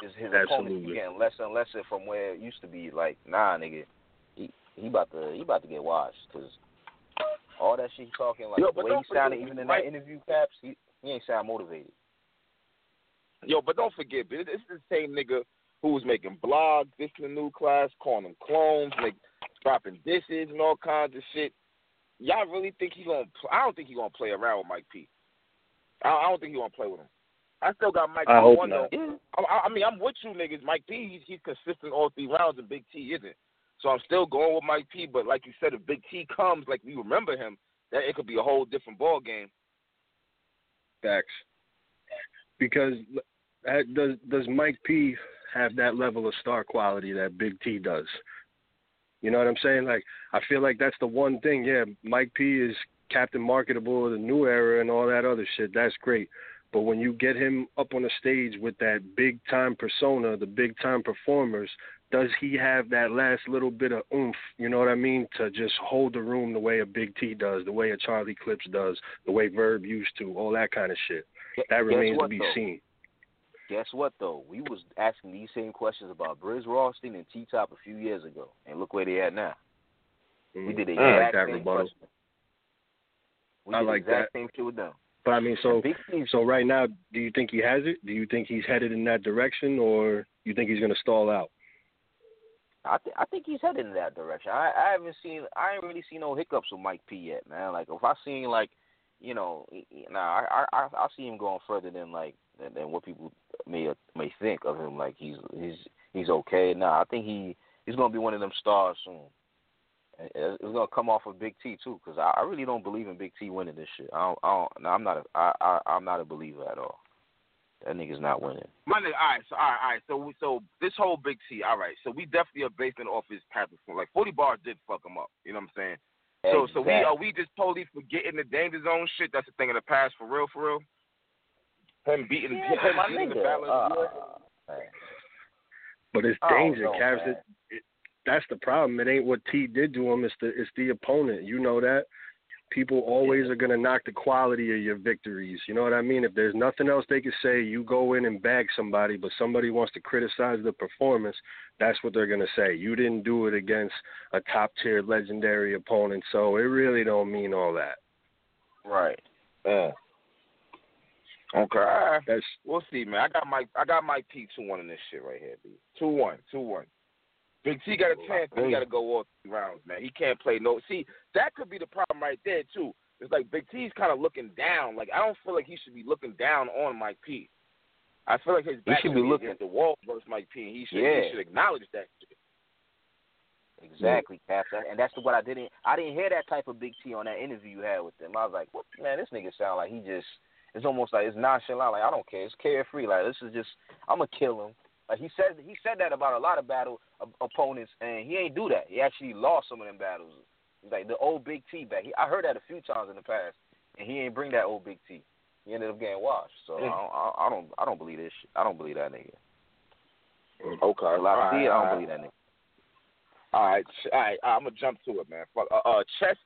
I: His his
H: Absolutely.
I: getting less and lesser from where it used to be. Like nah, nigga, he he about to he about to get washed because all that shit he talking like
G: Yo,
I: the way he sounded even in
G: Mike-
I: that interview caps, he he ain't sound motivated.
G: Yo, but don't forget, this is the same nigga who was making blogs, this the new class, calling them clones, like dropping dishes and all kinds of shit. Y'all really think he gonna? I don't think he gonna play around with Mike P. I, I don't think he want to play with him. I still got Mike
H: I
G: P.
H: hope
G: one
H: not.
G: though. I, I- I mean, I'm with you niggas. Mike P. He's, he's consistent all three rounds, and Big T isn't. So I'm still going with Mike P. But like you said, if Big T comes, like we remember him, that it could be a whole different ball game.
H: Facts. Because uh, does does Mike P have that level of star quality that Big T does? You know what I'm saying? Like I feel like that's the one thing. Yeah, Mike P is Captain Marketable the new era and all that other shit. That's great. But when you get him up on the stage with that big time persona, the big time performers, does he have that last little bit of oomph, you know what I mean, to just hold the room the way a Big T does, the way a Charlie Clips does, the way Verb used to, all that kind of shit. That remains
I: what,
H: to be
I: though?
H: seen.
I: Guess what though? We was asking these same questions about Brizz Rawsteen and T Top a few years ago, and look where they at now. We mm-hmm. did the
H: like
I: exact
H: that
I: same
H: rebuttal.
I: question. We
H: I
I: did
H: like
I: the exact
H: that.
I: same shit with them.
H: But I mean, so so right now, do you think he has it? Do you think he's headed in that direction, or you think he's going to stall out?
I: I th- I think he's headed in that direction. I I haven't seen I ain't really seen no hiccups with Mike P yet, man. Like if I seen like, you know, nah, I I I see him going further than like than, than what people may may think of him. Like he's he's he's okay. Nah, I think he he's gonna be one of them stars soon. And It's it's gonna come off of Big T too, because I, I really don't believe in Big T winning this shit. I don't. I don't no, I'm not. A, I, I I'm not a believer at all. That nigga's not winning.
G: My nigga, all right, so all right, all right. So we, so this whole Big T, all right. So we definitely are basing off his past performance. Like Forty Bars did fuck him up. You know what I'm saying? So so we are we just totally forgetting the danger zone shit? That's a thing of the past for real, for real. Him beating
I: Yeah,
G: him
I: my <laughs>
G: beating the
I: nigga,
G: battle. the year?
I: uh,
H: But it's
I: I don't
H: danger,
I: know,
H: Cavs.
I: Man.
H: It, it, that's the problem. It ain't what T did to him. It's the it's the opponent. You know that. People always are gonna knock the quality of your victories. You know what I mean? If there's nothing else they could say, you go in and bag somebody, but somebody wants to criticize the performance. That's what they're gonna say. You didn't do it against a top tier legendary opponent, so it really don't mean all that.
I: right.
G: Yeah. Okay.
H: That's
G: We'll see, man. I got my I got my P two one in this shit right here, B. Two one, two one. Big T got a chance, but he got to go all three rounds, man. He can't play no. See, that could be the problem right there too. It's like Big T's kind of looking down. Like I don't feel like he should be looking down on Mike P. I feel like his
I: He
G: back
I: should
G: should
I: be looking-
G: against the wall versus Mike P. And he should
I: Yeah.
G: he should acknowledge that. Shit.
I: Exactly, Cap. And that's what I didn't. I didn't hear that type of Big T on that interview you had with him. I was like, what man? This nigga sound like he just. It's almost like it's nonchalant. Like I don't care. It's carefree. Like this is just. I'm gonna kill him. Like he said. He said that about a lot of battle op- opponents, and he ain't do that. He actually lost some of them battles. like the old Big T back. He, I heard that a few times in the past, and he ain't bring that old Big T. He ended up getting washed. So I, don't, I, I don't, I don't believe this. Shit. I don't believe that nigga.
G: Okay.
I: Till I
G: all
I: see
G: right,
I: it, I don't
G: right.
I: believe that nigga.
G: All right, ch- all right. I'm gonna jump to it, man. Fuck. Uh, uh, Chess,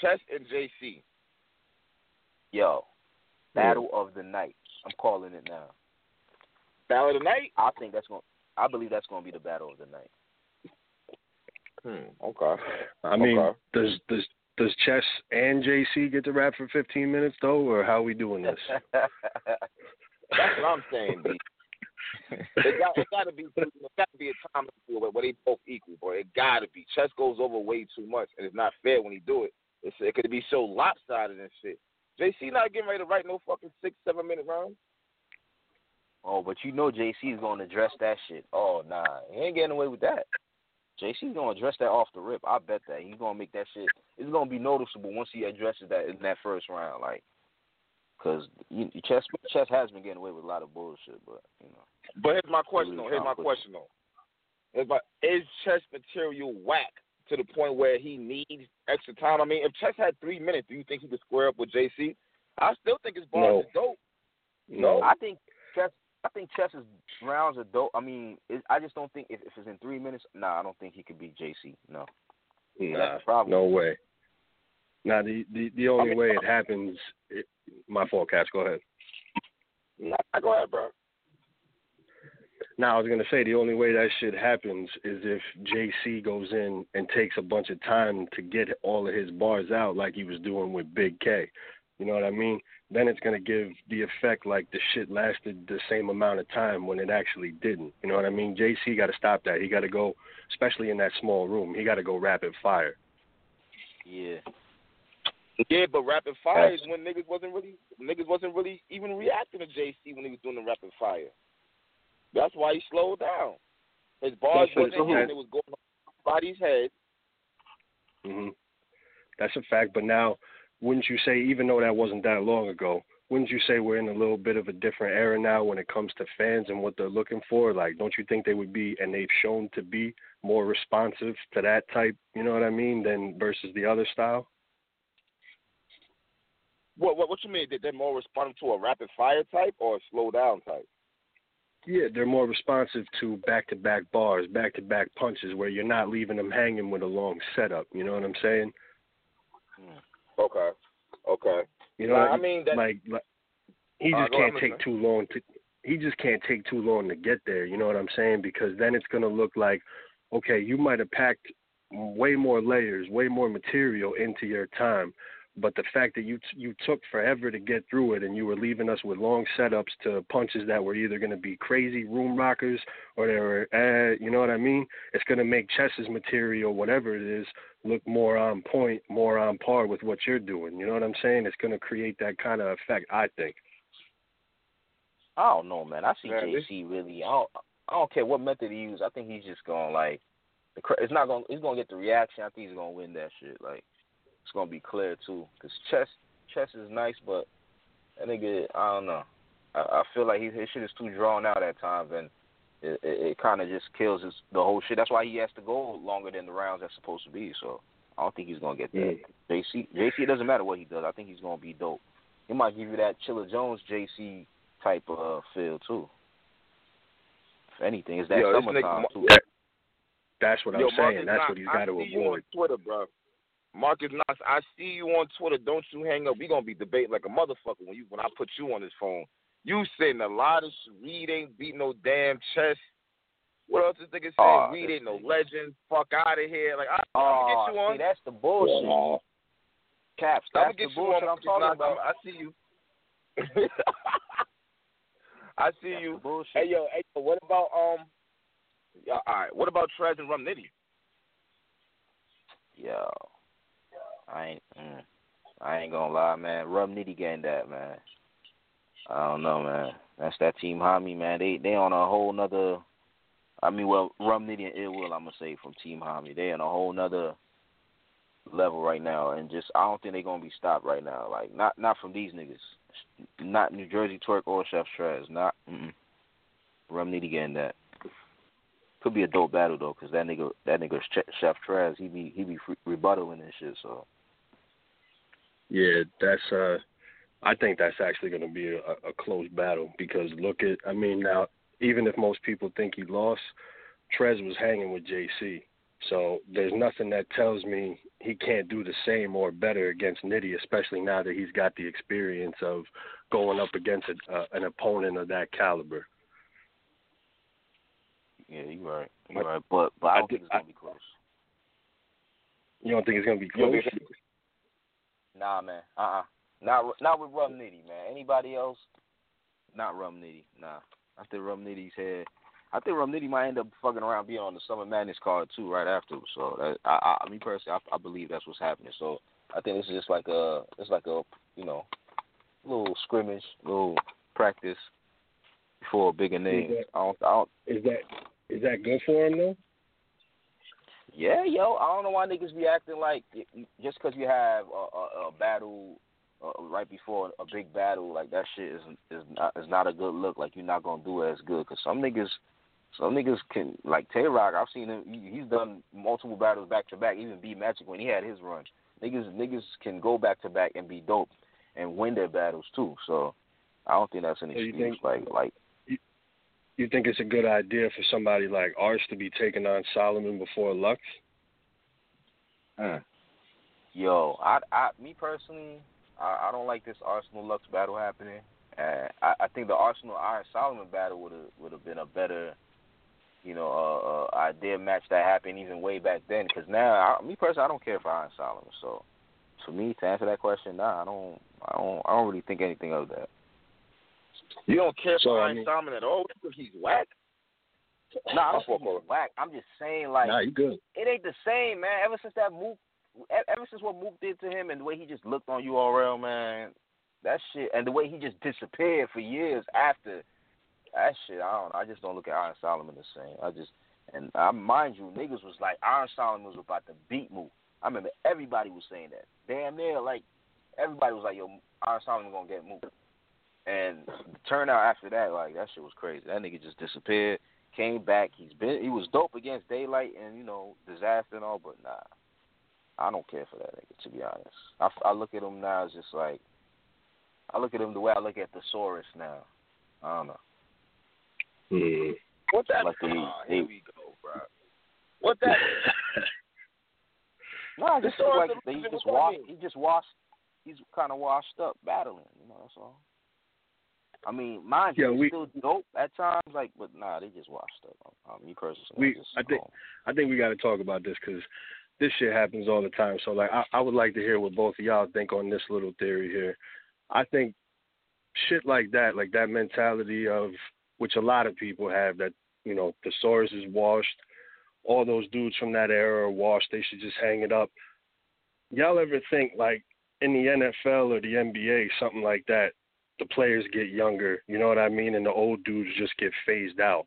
G: Chess and JC.
I: Yo, battle of the night. I'm calling it now.
G: Battle of the night.
I: I think that's going. to I believe that's going to be the battle of the night.
G: Hmm. Okay.
H: I mean,
G: Okay.
H: does does does Chess and JC get to rap for 15 minutes though, or how are we doing this? <laughs>
G: That's what I'm saying, B. it got it got to be it got to be a time where, where they both equal, bro. It got to be. Chess goes over way too much, and it's not fair when he do it. It's, it could be so lopsided and shit. JC not getting ready to write no fucking six seven minute rounds.
I: Oh, but you know JC is going to address that shit. Oh nah, he ain't getting away with that. JC's going to address that off the rip. I bet that he's going to make that shit. It's going to be noticeable once he addresses that in that first round, like. Cause you, chess chess has been getting away with a lot of bullshit, but you know.
G: But here's my question though. Here's my question though. Here's my, is Chess material whack to the point where he needs extra time? I mean, if Chess had three minutes, do you think he could square up with JC? I still think his bars
H: No.
G: is dope.
H: No.
I: I think chess. I think chess's rounds are dope. I mean, it, I just don't think if, if it's in three minutes, nah, I don't think he could beat JC. No.
H: Nah,
I: problem.
H: no way. Now the the the only
G: mean-
H: way uh, it happens. It, my fault, Cash. Go ahead.
G: Nah, go ahead, bro.
H: Now I was gonna say the only way that shit happens is if JC goes in and takes a bunch of time to get all of his bars out, like he was doing with Big K. You know what I mean? Then it's gonna give the effect like the shit lasted the same amount of time when it actually didn't. You know what I mean? JC got to stop that. He got to go, especially in that small room. He got to go rapid fire.
I: Yeah.
G: Yeah, but rapid fire is when niggas wasn't really niggas wasn't really even reacting to JC when he was doing the rapid fire. That's why he slowed down. His bars
H: So-
G: wasn't
H: so
G: hitting, it was going on somebody's head.
H: hmm That's a fact. But now, wouldn't you say, even though that wasn't that long ago, wouldn't you say we're in a little bit of a different era now when it comes to fans and what they're looking for? Like, don't you think they would be, and they've shown to be more responsive to that type, you know what I mean, than versus the other style?
G: What what what you mean? Did they more responsive to a rapid fire type or a slow down type?
H: Yeah, they're more responsive to back to back bars, back to back punches, where you're not leaving them hanging with a long setup. You know what I'm saying? Hmm.
G: Okay. Okay.
H: You know,
G: I mean that
H: like, like he
G: Uh,
H: just
G: ahead,
H: can't take too long to he just can't take too long to get there you know what i'm saying because then it's going to look like okay you might have packed way more layers way more material into your time but the fact that you t- you took forever to get through it and you were leaving us with long setups to punches that were either going to be crazy room rockers or they were eh, you know what i mean it's going to make chess's material whatever it is look more on point more on par with what you're doing you know what i'm saying it's going to create that kind of effect i think
I: I don't know, man. I see
G: Man,
I: JC really. I don't. I don't care what method he uses. I think he's just going like. The, it's not going. to He's going to get the reaction. I think he's going to win that shit. Like, it's going to be clear too. Cause chess, chess is nice, but that nigga, I don't know. I, I feel like he, his shit is too drawn out at times, and it, it, it kind of just kills his, the whole shit. That's why he has to go longer than the rounds that's supposed to be. So I don't think he's going to get that. JC, JC, it doesn't matter what he does. I think he's going to be dope. He might give you that Chilla Jones JC type of uh, feel too. If anything, is that
G: Yo, this
I: summertime
G: nigga-
I: too.
H: That, that's what
G: Yo,
H: I'm saying. That's
G: Knox,
H: what he's
G: I
H: got to
G: see you on
H: avoid.
G: Twitter, bro. Marcus Knox, I see you on Twitter. Don't you hang up. We gonna be debating like a motherfucker when you when I put you on this phone. You saying a lot of shit. Reed ain't beat no damn chess. What else is nigga saying?
I: Aw,
G: Reed ain't no legend. Fuck out of here. Like I, I'm
I: Oh,
G: gonna get you on.
I: see, that's the bullshit. Caps,
G: I'm gonna get
I: the
G: you on.
I: bullshit I'm talking
G: Knox.
I: about.
G: I'm- see you. <laughs> I see
I: That's
G: you.
I: bullshit.
G: Hey yo, hey yo, what about um? Yeah, all right. What about Trez and Rum Nitty?
I: Yo, I ain't, mm, I ain't gonna lie, man. Rum Nitty getting that, man. I don't know, man. That's that team Homie, man. They they on a whole nother. I mean, well, Rum Nitty and Ill Will, I'm gonna say from Team Homie. They on a whole nother level right now, and just I don't think they're gonna be stopped right now. Like not not from these niggas, not New Jersey Twerk or Chef Trez. Not mm-mm. Rum Nitty getting that. could be a dope battle though, because that nigga, that nigga Chef Trez, he be he be rebuttaling and shit. So
H: Yeah, that's uh I think that's actually going to be a, a close battle because look at I mean now even if most people think he lost, Trez was hanging with JC. So there's nothing that tells me he can't do the same or better against Nitty, especially now that he's got the experience of going up against a, uh, an opponent of that caliber.
I: yeah, you're right, You're right. But but I don't think it's gonna be close.
H: You don't think it's going to be close?
I: Think Nah, man. Uh uh Not not with Rum Nitty, man. Anybody else? Not Rum Nitty. Nah. I think Rum Nitty's head. I think Rum Nitty might end up fucking around being on the Summer Madness card too, right after. So that, I, I, me personally, I, I believe that's what's happening. So I think this is just like a, it's like a, you know, little scrimmage, little practice before a bigger name.
H: that-
I: I don't, I don't.
H: Is that is that good for him though?
I: Yeah, yo, I don't know why niggas be acting like just because you have a, a, a battle uh, right before a big battle, like that shit is is not is not a good look. Like you're not gonna do as good. Cause some niggas, some niggas can like Tay Roc. I've seen him. He, he's done multiple battles back to back. Even beat Magic when he had his run. Niggas niggas can go back to back and be dope and win their battles too. So I don't think that's an
H: So
I: excuse.
H: think-
I: like like
H: You think it's a good idea for somebody like Arch to be taking on Solomon before Lux?
I: Mm. Yo, I, I, me personally, I, I don't like this Arsenal Lux battle happening. Uh, I, I think the Arsenal Iron Solomon battle would have would have been a better, you know, uh, uh, idea match that happened even way back then. Because now, I, me personally, I don't care for Iron Solomon. So, for me to answer that question, nah, I don't, I don't, I don't really think anything of that.
G: You don't care
H: So,
G: for
H: I mean-
G: Solomon at all? He's whack?
I: Nah, I don't think he's whack. I'm just saying, like,
H: Nah, you good.
I: it ain't the same, man. Ever since that Mook, e- ever since what Mook did to him, and the way he just looked on URL, man, that shit, and the way he just disappeared for years after that shit. I don't. I just don't look at Iron Solomon the same. I just, and I mind you, niggas was like Iron Solomon was about to beat Mook. I remember everybody was saying that. Damn near like everybody was like, yo, Iron Solomon gonna get Mook. And the turnout after that, like that shit was crazy. That nigga just disappeared came back. He's been he was dope against Daylight and you know Dizaster and all, but nah, I don't care for that nigga to be honest. I, I look at him now as just like I look at him the way I look at Thesaurus now. I don't know.
H: Hmm.
G: What that?
I: Like they-
G: Ah,
I: they-
G: here we go, bro. What that?
I: No, <laughs> just
G: Thesaurus
I: like
G: he
I: just
G: what
I: washed. He just washed. He's kind of washed up battling. You know, that's all. I mean, mind
H: Yeah, we-
I: still dope at times. Like, but nah, they just washed up. Um, me personally,
H: We-
I: just,
H: I think-
I: um,
H: I think we got to talk about this because this shit happens all the time. So like, I, I would like to hear what both of y'all think on this little theory here. I think shit like that, like that mentality of which a lot of people have that you know Thesaurus is washed, all those dudes from that era are washed. They should just hang it up. Y'all ever think like in the NFL or the NBA, something like that? The players get younger, you know what I mean, and the old dudes just get phased out.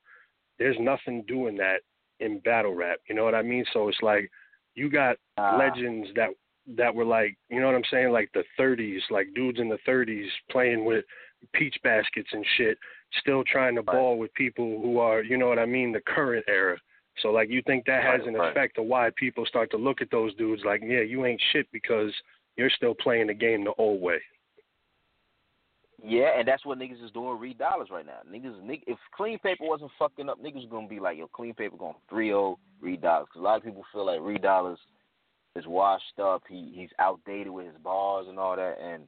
H: There's nothing doing that in battle rap. You know what I mean? So it's like you got
I: Ah.
H: legends that that were like, you know what I'm saying, like the 30s, like dudes in the 30s playing with peach baskets and shit, still trying to ball with people who are, you know what I mean, the current era. So like you think that has
I: Right,
H: an
I: right.
H: effect of why people start to look at those dudes like, yeah, you ain't shit because you're still playing the game the old way.
I: Yeah, and that's what niggas is doing. Reed Dollaz right now. Niggas, nig- if clean paper wasn't fucking up, niggas gonna be like, yo, clean paper going three oh zero. Reed Dollaz, because a lot of people feel like Reed Dollaz is washed up. He he's outdated with his bars and all that. And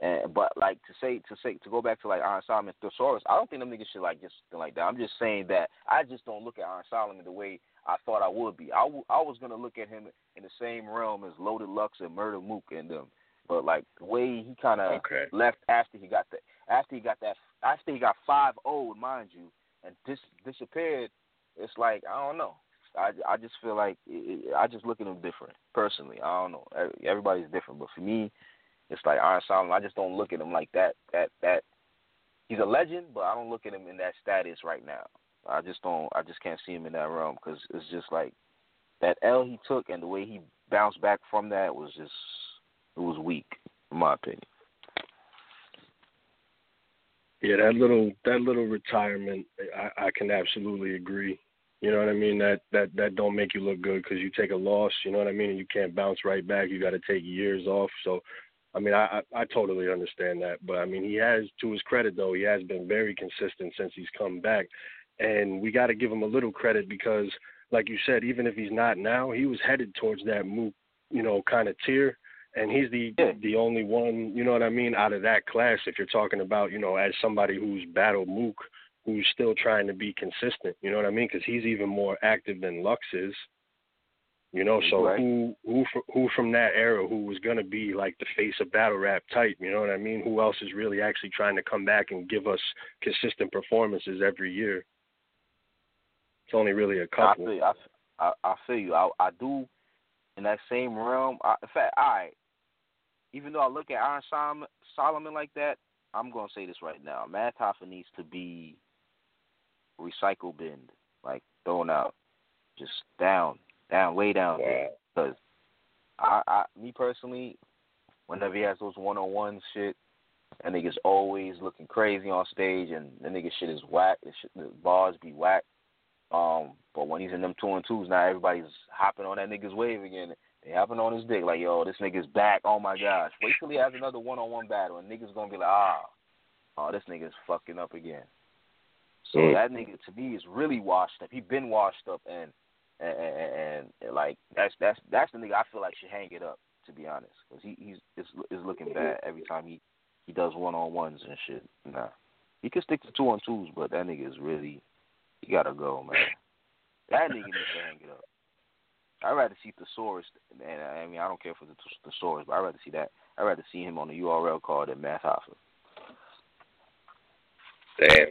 I: and but like to say to say to go back to like Iron Solomon Thesaurus, I don't think them niggas should like just like that. I'm just saying that I just don't look at Iron Solomon the way I thought I would be. I, w- I was gonna look at him in the same realm as Loaded Lux and Murder Mook and them. But like the way he kind of
H: Okay.
I: left after he got the after he got that after he got five old, mind you, and dis disappeared. It's like I don't know. I, I just feel like it, I just look at him different personally. I don't know. Every- Everybody's different, but for me, it's like Iron Solomon. I just don't look at him like that. That that he's a legend, but I don't look at him in that status right now. I just don't. I just can't see him in that realm because it's just like that L he took and the way he bounced back from that was just it was weak, in my opinion.
H: Yeah, that little that little retirement, I, I can absolutely agree. You know what I mean? That that that don't make you look good because you take a loss. You know what I mean? And you can't bounce right back. You got to take years off. So, I mean, I, I I totally understand that. But I mean, he has, to his credit though, he has been very consistent since he's come back, and we got to give him a little credit because, like you said, even if he's not now, he was headed towards that Mook, you know, kind of tier. And he's the the only one, you know what I mean, out of that class. If you're talking about, you know, as somebody who's battled Mook who's still trying to be consistent. You know what I mean? Because he's even more active than Lux is. You know, so
I: Right.
H: who who who from that era who was gonna be like the face of battle rap type? You know what I mean? Who else is really actually trying to come back and give us consistent performances every year? It's only really a
I: I
H: couple.
I: feel you. I, I, I feel you. I, I do in that same realm. I, in fact, all right. Even though I look at Iron Solomon, Solomon like that, I'm gonna say this right now. Math Hoffa needs to be recycle bin, like thrown out, just down, down, way down there. Because I, I, me personally, whenever he has those one-on-one shit, that nigga's always looking crazy on stage, and the nigga shit is whack. The, shit, the bars be whack. Um, but when he's in them two and twos, now everybody's hopping on that nigga's wave again. They hopping on his dick like, yo, this nigga's back. Oh my gosh. Wait till he has another one-on-one battle, and niggas gonna be like, ah, oh, this nigga's fucking up again. So
H: Mm.
I: that nigga to me is really washed up. He been washed up, and and, and, and like that's that's that's the nigga I feel like should hang it up. To be honest, because he he's is is looking bad every time he he does one on ones and shit. Nah, he can stick to two on twos, but that nigga is really he gotta go, man. That nigga needs to hang it up. I'd rather see Thesaurus, and I mean I don't care for the Thesaurus, but I'd rather see that. I'd rather see him on the URL card than Math.
H: Damn.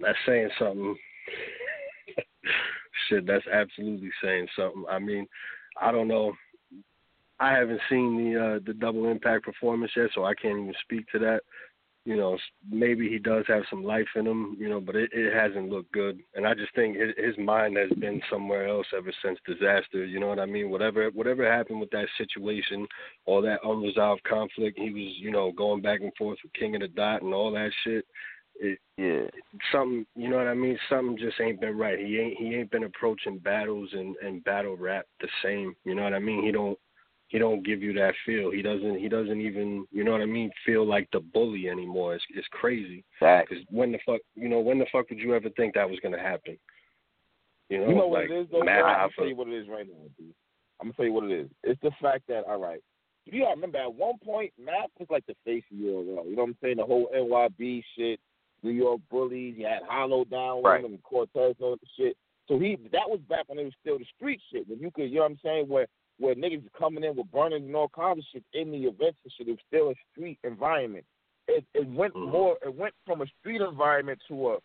H: That's saying something. <laughs> Shit, that's absolutely saying something. I mean, I don't know. I haven't seen the uh, the double impact performance yet, so I can't even speak to that. You know, maybe he does have some life in him, you know, but it, it hasn't looked good. And I just think his, his mind has been somewhere else ever since Dizaster. You know what I mean? Whatever whatever happened with that situation, all that unresolved conflict, he was, you know, going back and forth with King of the Dot and all that shit. It,
I: yeah,
H: something, you know what I mean? Something just ain't been right. He ain't he ain't been approaching battles and and battle rap the same. You know what I mean? He don't he don't give you that feel. He doesn't he doesn't even you know what I mean? Feel like the bully anymore. It's it's crazy.
I: Facts.
H: Because when the fuck you know when the fuck would you ever think that was gonna happen? You know,
G: You know what
H: like
G: it is, though. Math? I'm gonna tell you what it is right now, dude. I'm gonna tell you what it is. It's the fact that all right, you gotta remember at one point Math was like the face of the URL. You know what I'm saying? The whole NYB shit, New York bullies. You had Hollow down with
I: Right.
G: him and Cortez and all that shit. So he that was back when it was still the street shit. When you could, you know what I'm saying? Where where niggas was coming in with burning and all kinds of shit in the events and shit. It was still a street environment. It it went mm. more. It went from a street environment to a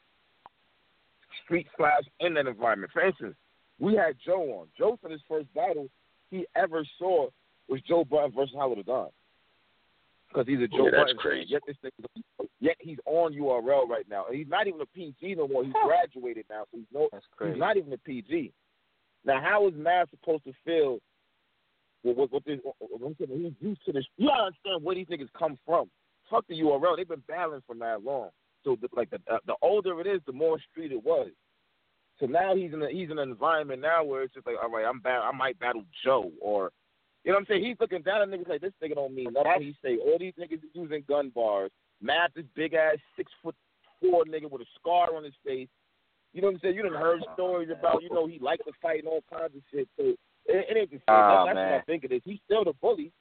G: street slash internet environment. For instance, we had Joe on. Joe for his first battle he ever saw was Joe Button versus Hollow Da Don. Because he's a Joe
H: Yeah, that's
G: Button. fan.
H: crazy.
G: Yet this thing, yet he's on URL right now. And he's not even a PG no more. He's graduated now, so he's no.
I: That's crazy.
G: He's not even a PG. Now, how is Math supposed to feel with, what, with this? I'm saying he's used to this. You gotta understand where these niggas come from. Fuck the URL. They've been battling for that long. So, the, like the uh, the older it is, the more street it was. So now he's in a, he's in an environment now where it's just like, all right, I'm bat- I might battle Joe or, you know what I'm saying? He's looking down at niggas like this nigga don't mean nothing. He say all these niggas is using gun bars. Math, this big ass six foot four nigga with a scar on his face. You know what I'm saying? You done heard stories about, you know, he liked to fight and all kinds of shit. So it, it ain't the same.
I: Ah,
G: that's, that's what
I: man.
G: I think it is. He's still the bully,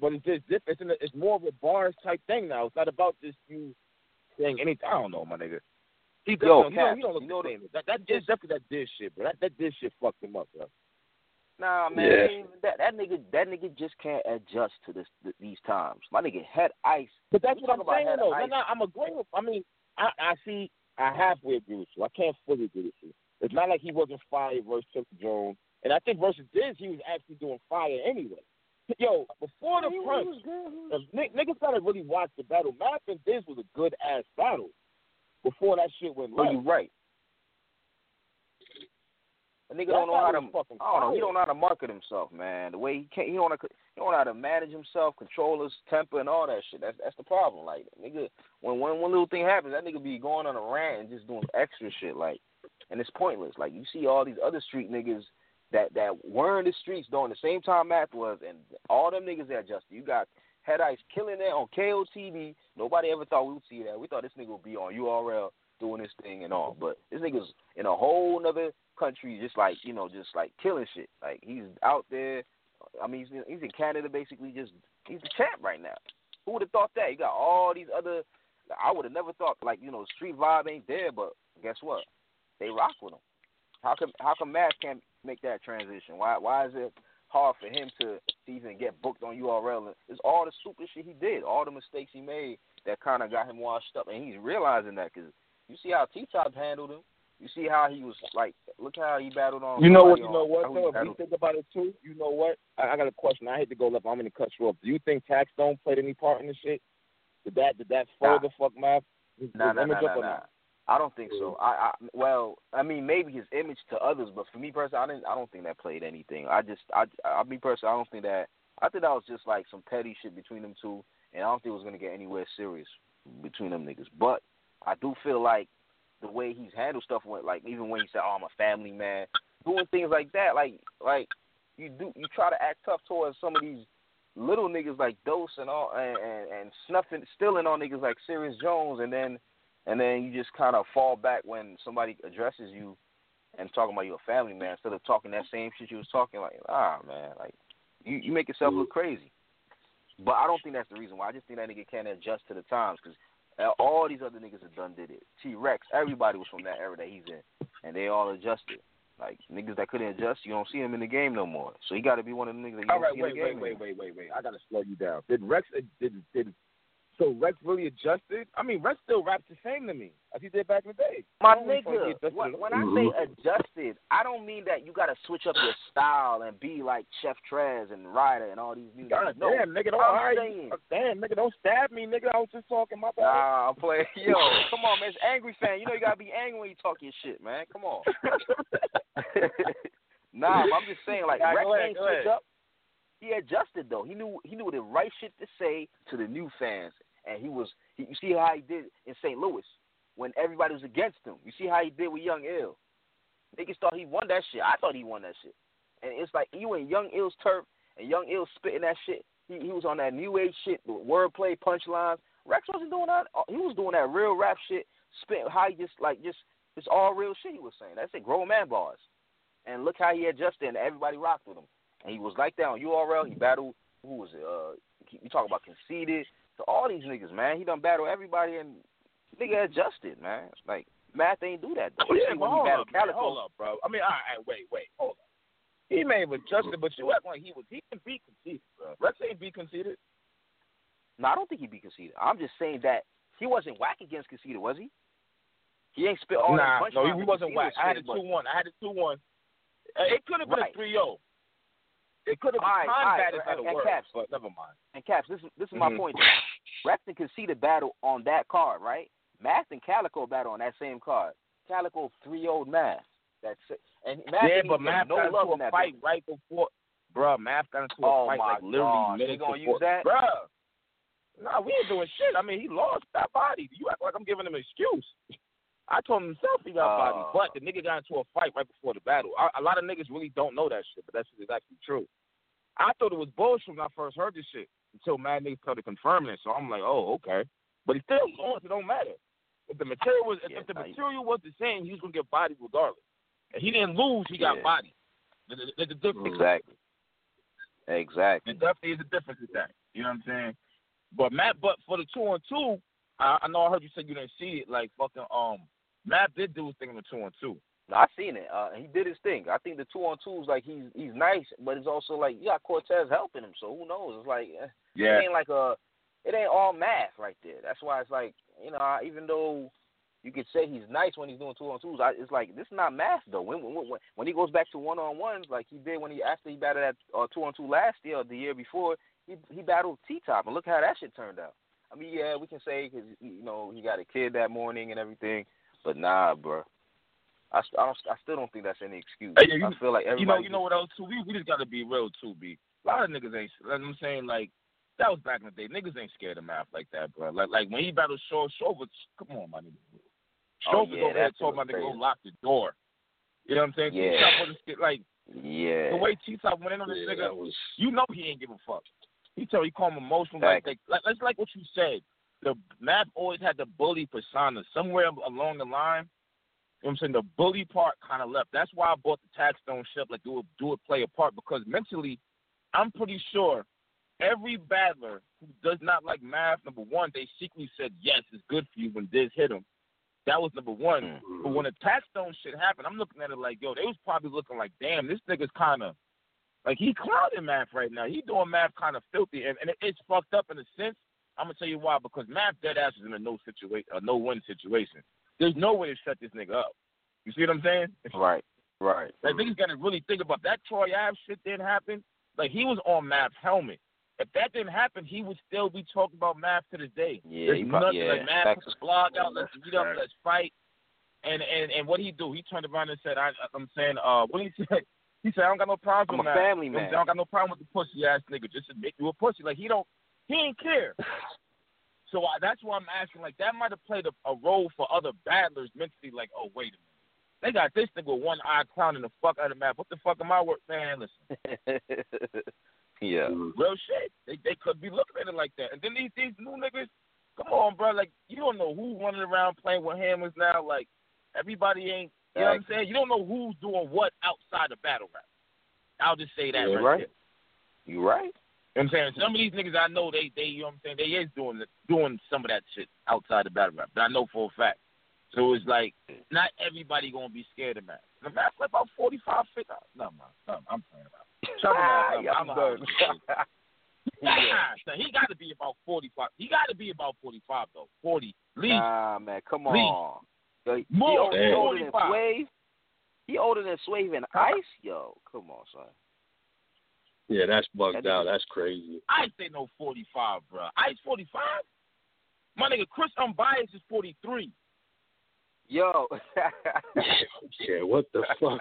G: but it's just different. It's, in a, it's more of a bars type thing now. It's not about just you saying anything. I don't know, my nigga. He
I: Yo,
G: doesn't. He don't, he don't look
I: you know
G: the same. That that is definitely that Diz shit, bro. That that Diz shit fucked him up, bro.
I: Nah, man,
H: Yeah.
I: that that nigga that nigga just can't adjust to this th- these times. My nigga had ice.
G: But that's
I: We
G: what I'm saying though.
I: of
G: No, no, I'm agreeing with. I mean, I I see. I halfway agree with you. I can't fully agree with you. It's not like he wasn't fire versus Chuck Jones, and I think versus Diz he was actually doing fire anyway. <laughs> Yo, before the punch, if n- niggas gotta really watch the battle. Math and Diz was a good ass battle before that shit went
I: Oh,
G: left.
I: you right. A nigga
G: That
I: don't know how to.
G: battle fucking
I: I don't know. He don't know how to market himself, man. The way he can't. He don't know. He don't know how to manage himself, control his temper, and all that shit. That's that's the problem. Like nigga, when when one little thing happens, that nigga be going on a rant and just doing extra shit. Like and it's pointless. Like you see all these other street niggas that that were in the streets during the same time Math was, and all them niggas that adjusted. You got Head Ice killing it on KOTD. Nobody ever thought we would see that. We thought this nigga would be on URL doing this thing and all, but this nigga's in a whole nother country, just like you know, just like killing shit. Like he's out there. I mean, he's in, he's in Canada, basically. Just he's the champ right now. Who would have thought that? You got all these other. I would have never thought like you know, street vibe ain't there, but guess what? They rock with him. How come how come Math can't make that transition? Why why is it hard for him to even get booked on URL? It's all the stupid shit he did, all the mistakes he made that kind of got him washed up, and he's realizing that because you see how T Top handled him. You see how he was like, look how he battled on.
G: You know what? You know what? Though, if you think about it too, you know what? I, I got a question. I hate to go left. I'm to cut you off. Do you think Taxstone played any part in this shit? Did that? Did that
I: Nah.
G: further fuck Math? His,
I: Nah, nah, nah, nah, nah. I don't think so. Mm. I, I well, I mean, maybe his image to others, but for me personally, I didn't. I don't think that played anything. I just, I, I, me personally, I don't think that. I think that was just like some petty shit between them two, and I don't think it was gonna get anywhere serious between them niggas. But I do feel like the way he's handled stuff, when, like even when he said, "Oh, I'm a family man," doing things like that, like, like you do, you try to act tough towards some of these little niggas like Dose and all, and, and, and snuffing, stealing on niggas like Sirius Jones, and then and then you just kind of fall back when somebody addresses you and talking about you a family man instead of talking that same shit you was talking like ah man like you you make yourself look crazy but I don't think that's the reason why I just think that nigga can't adjust to the times because all these other niggas have done did it T Rex everybody was from that era that he's in and they all adjusted like niggas that couldn't adjust you don't see him in the game no more so he got to be one of them niggas that you
G: All right,
I: see
G: wait,
I: in the
G: wait,
I: game
G: wait,
I: anymore.
G: wait, wait, wait. I gotta slow you down. Did Rex uh, did did so Rex really adjusted? I mean, Rex still raps the same to me as he did back in the day.
I: My
G: I don't really feel like he
I: nigga, when, when I say mm-hmm. adjusted, I don't mean that you gotta switch up your style and be like Chef Trez and Ryder and all these music.
G: God
I: no,
G: damn, nigga, don't
I: I'm
G: all right,
I: saying, uh,
G: damn, nigga, don't stab me, nigga. I was just talking my bad.
I: Nah, I'm playing. <laughs> Yo, come on, man. It's angry fan. You know you gotta be angry when you talk your shit, man. Come on. <laughs> nah, but I'm just saying, like
G: Nah,
I: Rex
G: ahead,
I: ain't switch
G: ahead.
I: up. He adjusted though. He knew he knew the right shit to say to the new fans, and he was. He, you see how he did in St. Louis when everybody was against him. You see how he did with Young Ill. Niggas thought he won that shit. I thought he won that shit. And it's like you and Young Ill's turf, and Young Ill spitting that shit. He he was on that new age shit, the wordplay, punchlines. Rex wasn't doing that. He was doing that real rap shit, spit how he just like just it's all real shit he was saying. That's it, grown man bars. And look how he adjusted, and everybody rocked with him. And he was like that on URL. He battled who was it? Uh, you talk about conceited. So all these niggas, man, he done battle everybody, and nigga adjusted, man. Like Math ain't do that. Though.
G: Oh, yeah,
I: See, when he
G: hold up, man, hold up, bro. I mean, all right, wait, wait, hold up. He may have adjusted, but you act like he was. He can be conceited, bro. Rex ain't be conceited.
I: No, I don't think he'd be conceited. I'm just saying that he wasn't whack against conceited, was he? He ain't spit all
G: nah,
I: that
G: no, he, he wasn't whack. I had a two one. I had a two one. Uh, it could have been
I: Right.
G: a three zero. It could have
I: All right,
G: been
I: all right,
G: combated
I: and-
G: at a word,
I: Caps.
G: but never mind.
I: And Caps, this is this is my
G: Mhm.
I: point. can see the battle on that card, right? Math and Calicoe battle on that same card. Calicoe three old Math. That's it. And Math
G: yeah,
I: didn't
G: but
I: even
G: Math
I: no
G: got
I: love
G: into a fight
I: building.
G: right before. Bruh, Math got into a
I: Oh
G: fight
I: my
G: like literally
I: gosh, they
G: minutes
I: gonna
G: before.
I: use that?
G: Bruh. Nah, we ain't doing shit. I mean, he lost that body. Do you act like I'm giving him an excuse. I told him himself he got
I: Oh.
G: body, but the nigga got into a fight right before the battle. A, a lot of niggas really don't know that shit, but that shit is actually true. I thought it was bullshit when I first heard this shit until mad niggas started confirming it. So I'm like, oh, okay. But he still lost. It don't matter. If the material was, if,
I: Yeah,
G: if the material was the same, he was gonna get bodied regardless. And he didn't lose. He got
I: Yeah.
G: bodied. The, the, the,
I: Exactly. Exactly.
G: there definitely is a difference with that. You know what I'm saying? But Math, but for the two on two, I, I know I heard you say you didn't see it. Like fucking um, Math did do his thing in the two on two.
I: I seen it. Uh, he did his thing. I think the two on twos, like he's he's nice, but it's also like you got Cortez helping him. So who knows? It's like eh,
G: Yeah.
I: it ain't like a, it ain't all math right there. That's why it's like you know, I- even though you could say he's nice when he's doing two on twos, I, it's like this is not math though. When when when, when he goes back to one on ones, like he did when he after he battled that uh, two on two last year or the year before, he he battled T Top, and look how that shit turned out. I mean, yeah, we can say because you know he got a kid that morning and everything, but nah, bro. I, I don't. I still don't think that's any excuse.
G: Hey, you-
I: I feel like
G: You know, you know what else too? We we just gotta be real too, B. A lot of niggas ain't. Like I'm saying, like that was back in the day. Niggas ain't scared of math like that, bro. Like like when he battled Shaw, Shaw was come on, my nigga.
I: Oh,
G: Chauffeurs
I: yeah,
G: over there told my nigga go lock the door. You know what I'm saying?
I: Yeah.
G: T-Top like
I: Yeah.
G: the way T-Top went in on this
H: Yeah,
G: nigga,
H: was
G: you know he ain't give a fuck. He tell he call him emotional. Like,
I: Facts.
G: like, like, that's like what you said. The Math always had the bully persona. Somewhere along the line, you know what I'm saying, the bully part kind of left. That's why I bought the Taxstone ship, like do it, do it play a part because mentally, I'm pretty sure every battler who does not like math, number one, they secretly said yes, it's good for you when Diz hit him. That was number one.
I: Mm.
G: But when the Taxstone shit happened, I'm looking at it like, yo, they was probably looking like, damn, this nigga's kind of like he clouding math right now. He doing math kind of filthy, and, and it, it's fucked up in a sense. I'm gonna tell you why because math dead ass is in a no situation, a no win situation. There's no way to shut this nigga up. You see what I'm saying? <laughs>
I: Right. Right.
G: Like niggas gotta really think about that. Troy Ave shit didn't happen. Like he was on Math's helmet. If that didn't happen, he would still be talking about Math to this day.
I: Yeah,
G: There's nothing
I: yeah,
G: like
I: facts.
G: put the blog out, let's meet up, let's fight. And and and what he do? He turned around and said, I, I'm saying, uh, what he said? <laughs> He said, I don't got no problem
I: I'm
G: with
I: a family
G: You know what I'm
I: man.
G: I don't got no problem with the pussy ass nigga. Just admit you a pussy. Like he don't, he ain't care. So I, that's why I'm asking. Like that might have played a, a role for other battlers mentally. Like, oh wait a minute, they got this nigga with one eye clowning the fuck out of Math. What the fuck am I worth, man? Listen, <laughs>
I: yeah. Mm-hmm.
G: real shit. They they could be looking at it like that. And then these these new niggas, come on, bro. Like you don't know who's running around playing with hammers now. Like everybody ain't. You know what I'm saying? You don't know who's doing what outside of battle rap. I'll just say that
I: Yeah,
G: right,
I: right. You right.
G: You know what I'm saying? Some of these niggas I know they they you know what I'm saying, they is doing the, doing some of that shit outside of battle rap. But I know for a fact. So it's like not everybody gonna be scared of Math. The Math's like about forty five, fifty no man, no, I'm playing about. Shut
I: Ah, yeah,
G: I'm
I: I'm done.
G: Son, he got to be about forty five. He got to be about forty five though. Forty, least.
I: Nah, man, come on. Yo, he,
G: More
I: he, older, he older than Swave. He older than Swave and Ice. Yo, come on, son.
H: Yeah, that's bugged
I: That
H: out.
I: nigga-
H: That's crazy.
G: I say no forty five, bro. Ice forty five. My nigga Chris Unbiased is forty three.
I: Yo. <laughs>
H: yeah, what the fuck?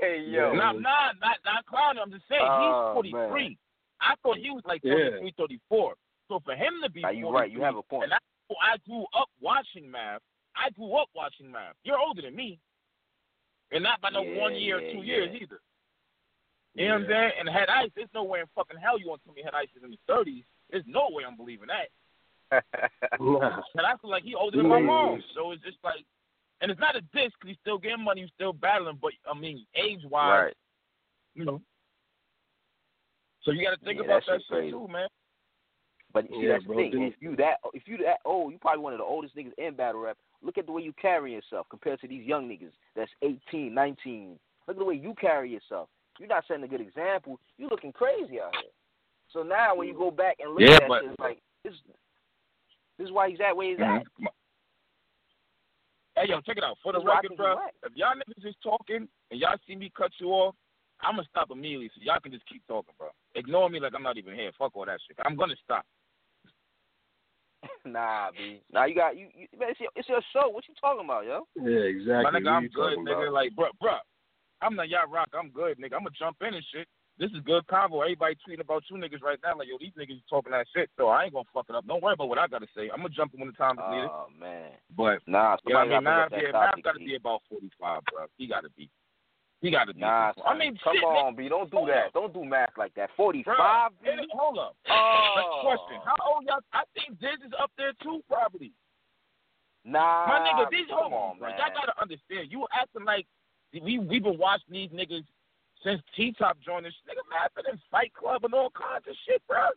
I: hey, yo.
G: Nah, nah, not not clowning. I'm just saying
I: Oh,
G: he's forty three. I thought he was like
H: Yeah.
G: 33, 34. So for him to be
I: Nah, you right. You have a point.
G: And I, I grew up watching math. I grew up watching math. You're older than me, and not by no
I: Yeah,
G: one year,
I: yeah,
G: two
I: yeah.
G: years either. You know what I'm saying? And Head Ice, there's no way in fucking hell you want to tell me Head Ice is in his thirties. There's no way I'm believing that. <laughs>
H: Nah.
G: And I feel like he older than my mom. So it's just like, and it's not a diss because he's still getting money, he's still battling. But I mean, age wise,
I: right.
G: you know. So you got to think
I: Yeah,
G: about
I: that
G: that shit too, man.
I: But see,
H: Yeah,
I: that's
H: bro,
I: the thing.
H: didn't-
I: If you that if you that old, you probably one of the oldest niggas in battle rap. Look at the way you carry yourself compared to these young niggas that's 18, 19. Look at the way you carry yourself. You're not setting a good example. You're looking crazy out here. So now when you go back and look
G: Yeah,
I: at that
G: but-
I: shit, it's like this. This is why he's that way he's at.
G: Mhm. Hey, yo, check it out. For the
I: That's
G: record, bro, if y'all niggas is talking and y'all see me cut you off, I'm gonna stop immediately so y'all can just keep talking, bro. Ignore me like I'm not even here. Fuck all that shit. I'm gonna stop. <laughs>
I: nah, b. Now you got you. you man, it's, your, it's your show. What you talking about, yo?
H: Yeah, exactly.
G: My nigga,
H: What
G: I'm good, nigga.
H: about?
G: Like, bro, bro, I'm not y'all rock. I'm good, nigga. I'm gonna jump in and shit. This is good convo. Everybody tweeting about you niggas right now. Like, yo, these niggas talking that shit. So I ain't gonna fuck it up. Don't worry about what I gotta say. I'm gonna jump in when the time is oh, needed.
I: Oh man.
G: But
I: Nah,
G: you know what I mean? Mav,
I: got to bring
G: yeah,
I: up that
G: Mav
I: topic.
G: gotta be about 45, bro. He gotta be. He gotta be.
I: Nah,
G: I mean,
I: come
G: shit,
I: on, B. Don't do
G: Hold
I: that.
G: up.
I: Don't do math like that. Forty-five.
G: Bruh,
I: B.
G: and- hold up.
I: Oh.
G: Next question. How old y'all? I think Diz is up there too, probably.
I: Nah.
G: My nigga, these hold
I: on,
G: bro.
I: man.
G: Y'all gotta understand. You acting like we we been watching these niggas since T Top joined this nigga Mappin in Fight Club and all kinds of shit, bro.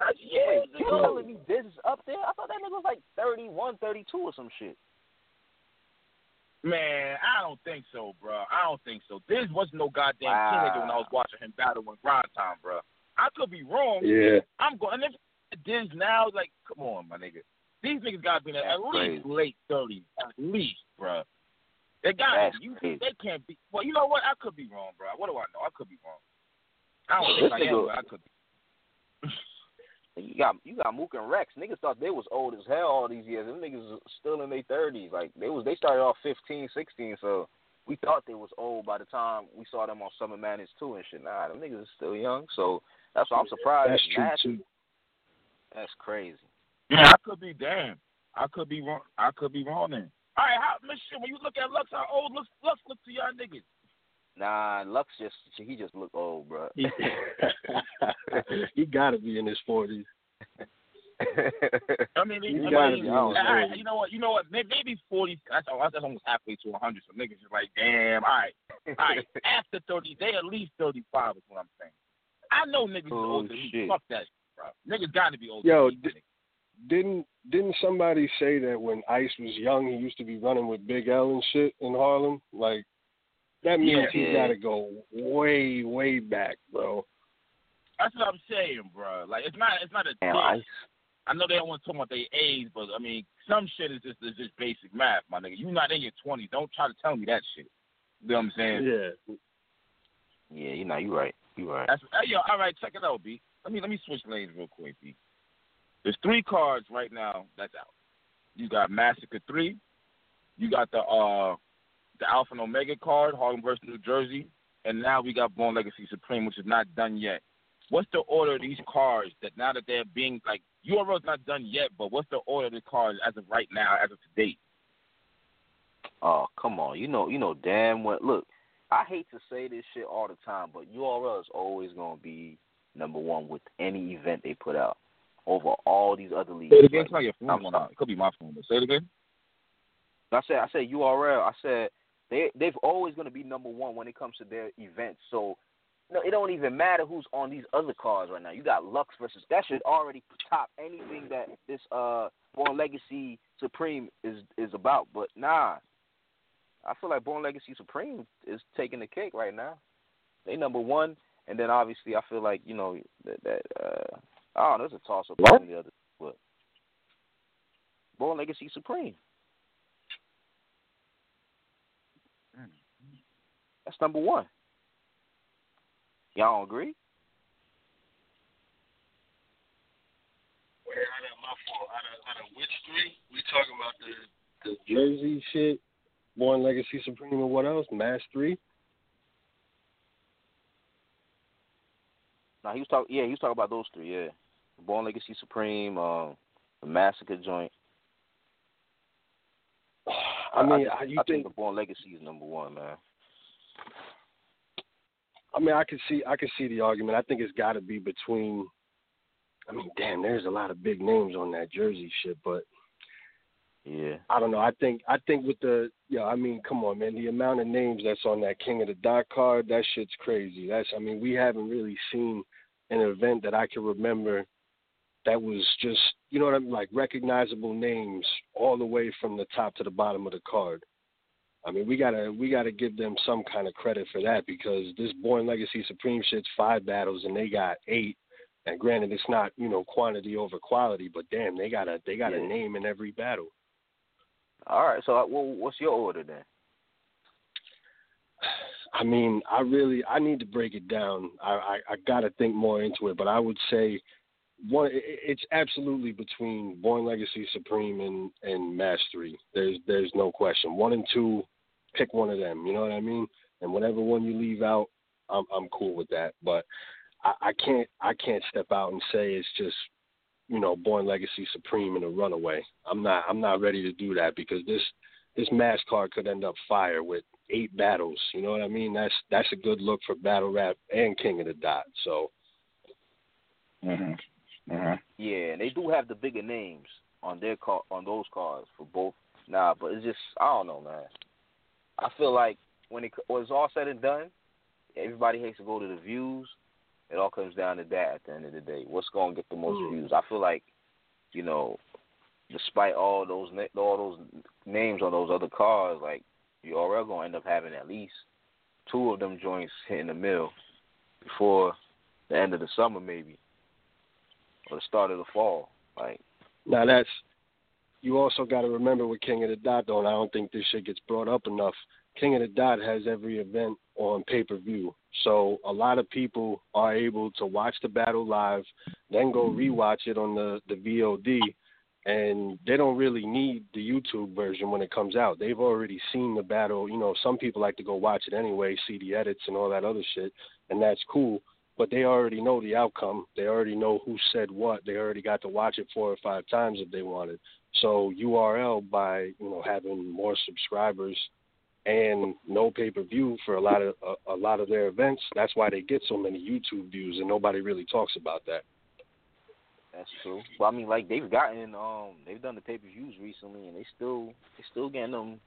G: That's years
I: Wait, you telling me this is up there? I thought that nigga was like 31, 32 or some shit.
G: Man, I don't think so, bro. I don't think so. Diz wasn't no goddamn
I: Wow.
G: teenager when I was watching him battle in grind time, bro. I could be wrong.
H: Yeah.
G: I'm going. And if Diz now, like, come on, my nigga. These niggas got to be in at least
I: crazy.
G: late thirties, at least, bro. They got
I: That's
G: you.
I: crazy.
G: They can't be. Well, you know what? I could be wrong, bro. What do I know? I could be wrong. I don't think I am, but I could. Be. <laughs>
I: You got you got Mook and Rex. Niggas thought they was old as hell all these years. Them niggas was still in their thirties. Like they was they started off 15, 16, so we thought they was old by the time we saw them on Summer Madness too and shit. Nah, them niggas is still young. So that's why I'm surprised.
H: That's true
I: Nash-
H: too.
I: That's crazy.
G: Yeah, I could be damn. I could be wrong. I could be wrong then. All right, how Miss shit, when you look at Lux, how old Lux Lux look to y'all niggas?
I: Nah, Lux just he just look old, bro.
H: he <laughs> got to be in his forties.
G: I mean,
H: You
G: I
H: gotta
G: mean,
H: be
G: all you know what? You know what? Maybe forty. That's oh, that's almost halfway to hundred. So niggas is like, damn. All right, all right. <laughs> After thirty, they at least thirty-five is what I'm saying. I know niggas is
H: Oh,
G: older than me.
H: shit.
G: Fuck that, bro. Niggas got to be older.
H: Yo,
G: than me.
H: di- didn't didn't somebody say that when Ice was young, he used to be running with Big L and shit in Harlem? Like that means
G: Yeah.
H: he
G: Yeah.
H: got to go way way back, bro.
G: That's what I'm saying, bro. Like it's not it's not a
I: Damn,
G: diss.
I: Ice.
G: I know they don't want to talk about their age, but I mean, some shit is just is just basic math, my nigga. You not in your twenties. Don't try to tell me that shit. You know what I'm saying?
H: Yeah.
I: Yeah, you know, you right. You right.
G: That's hey, yo. All right, check it out, B. Let me let me switch lanes real quick, B. There's three cards right now that's out. You got Massacre three. You got the uh the Alpha and Omega card, Harlem versus New Jersey, and now we got Born Legacy Supreme, which is not done yet. What's the order of these cards that now that they're being like URL's not done yet, but what's the order of the cards as of right now, as of today?
I: Oh, come on. You know, you know damn well. Look, I hate to say this shit all the time, but URL is always gonna be number one with any event they put out over all these other leagues.
G: Say it again. It's not your phone. Going out. It could be my phone. But say it again.
I: I said, I said URL. I said they they've always gonna be number one when it comes to their events. So. No, it don't even matter who's on these other cards right now. You got Lux versus that should already top anything that this uh Born Legacy Supreme is is about. But nah, I feel like Born Legacy Supreme is taking the cake right now. They number one, and then obviously I feel like you know that, that uh Oh, I don't know, it's a toss up between the other, but Born Legacy Supreme. That's number one. Y'all agree?
H: Wait, out of my fault. Out of, out of which three? We talking about the the Jersey shit, Born Legacy Supreme, and what else? Mass three.
I: No, he was talking. Yeah, he was talking about those three. Yeah, Born Legacy Supreme, um, the Massacre joint.
H: I mean,
I: I,
H: I- you
I: I
H: think-
I: the Born Legacy is number one, man.
H: I mean, I can see I could see the argument. I think it's got to be between. I mean, damn, there's a lot of big names on that Jersey shit, but
I: Yeah.
H: I don't know. I think I think with the yeah, I mean, come on, man. The amount of names that's on that King of the Dot card, that shit's crazy. That's I mean, we haven't really seen an event that I can remember that was just you know what I mean, like recognizable names all the way from the top to the bottom of the card. I mean, we gotta we gotta give them some kind of credit for that because this Born Legacy Supreme shit's five battles and they got eight. And granted, it's not you know quantity over quality, but damn, they got a they got a name in every battle.
I: All right. So, uh, well, what's your order then?
H: I mean, I really I need to break it down. I I, I got to think more into it, but I would say one it's absolutely between Born Legacy Supreme and and Mastery. There's there's no question. One and two, pick one of them. You know what I mean? And whatever one you leave out, I'm I'm cool with that. But I, I can't I can't step out and say it's just you know Born Legacy Supreme and a runaway. I'm not I'm not ready to do that because this this mass card could end up fire with eight battles. You know what I mean? That's that's a good look for battle rap and King of the Dot. So mm-hmm.
I: Yeah, and they do have the bigger names on their car on those cards for both. Nah, but it's just I don't know, man. I feel like when it when it's all said and done, everybody hates to go to the views. It all comes down to that at the end of the day. What's going to get the most
H: Mm.
I: views? I feel like, you know, despite all those all those names on those other cards, like you already gonna end up having at least two of them joints <laughs> hitting the mill before the end of the summer, maybe, or the start of the fall. Like,
H: now that's you also got to remember with King of the Dot though, and I don't think this shit gets brought up enough. King of the Dot has every event on pay per view, so a lot of people are able to watch the battle live, then go rewatch it on the the VOD, and they don't really need the YouTube version when it comes out. They've already seen the battle. You know, some people like to go watch it anyway, see the edits and all that other shit, and that's cool. But they already know the outcome. They already know who said what. They already got to watch it four or five times if they wanted. So URL by you know having more subscribers and no pay per view for a lot of a, a lot of their events. That's why they get so many YouTube views, and nobody really talks about that.
I: That's true. Well, I mean, like they've gotten, um, they've done the pay per views recently, and they still, they still getting them.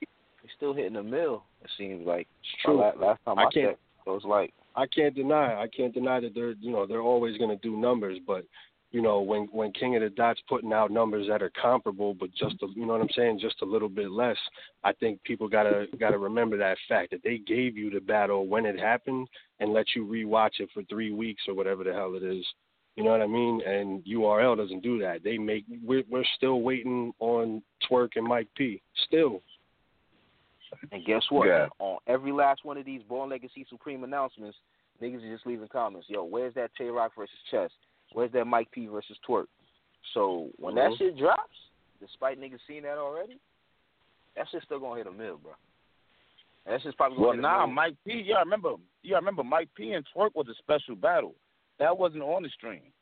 I: They still hitting the mill. It seems like.
H: It's true.
I: Last, last time
H: I
I: I,
H: can't-
I: checked, it was like
H: I can't deny. I can't deny that they're you know they're always going to do numbers, but you know when when King of the Dots putting out numbers that are comparable, but just a, you know what I'm saying, just a little bit less. I think people gotta gotta remember that fact that they gave you the battle when it happened and let you rewatch it for three weeks or whatever the hell it is. You know what I mean? And URL doesn't do that. They make we're we're still waiting on Twerk and Mike P. Still.
I: And guess what?
H: Yeah.
I: On every last one of these Born Legacy Supreme announcements, niggas are just leaving comments. Yo, where's that Tay Roc versus Chess? Where's that Mike P versus Twerk? So when that
H: Mhm.
I: shit drops, despite niggas seeing that already, that shit's still gonna hit a mill, bro. And that shit's probably
G: Well,
I: hit
G: nah. Mike P. Yeah, I remember. Yeah, I remember Mike P. and Twerk was a special battle. That wasn't on the stream.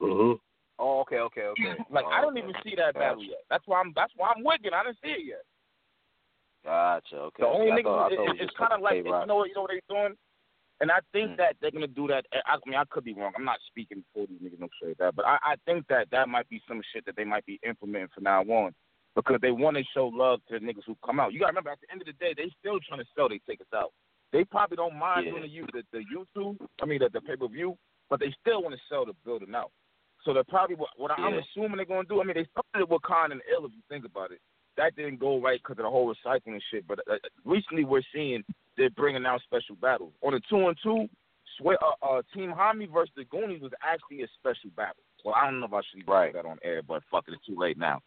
H: Mm-hmm.
I: Oh, okay, okay, okay.
G: Like
I: Oh,
G: I don't
I: okay.
G: even see that battle yet. That's why I'm. That's why I'm wicked. I didn't see it yet.
I: Gotcha. Okay.
G: The only
I: I
G: niggas, it-
I: it
G: it- it's kind of like you know you know what they're doing, and I think
I: Mm.
G: that they're gonna do that. I, I mean, I could be wrong. I'm not speaking for these niggas, no shit that, but I, I think that that might be some shit that they might be implementing from now on because they want to show love to the niggas who come out. You gotta remember, at the end of the day, they still trying to sell their tickets out. They probably don't mind
I: Yeah.
G: doing the, the the YouTube, I mean the, the pay per view, but they still want to sell the building out. So they're probably what, what I'm assuming they're gonna do. I mean, they started with Con and Ill, if you think about it that didn't go right because of the whole recycling shit. But uh, recently, we're seeing they're bringing out special battles on the two and two. Swear, uh, uh, Team Homie versus the Goonies was actually a special battle. Well, I don't know if I should
I: Right.
G: that on air, but fuck it, it's too late now.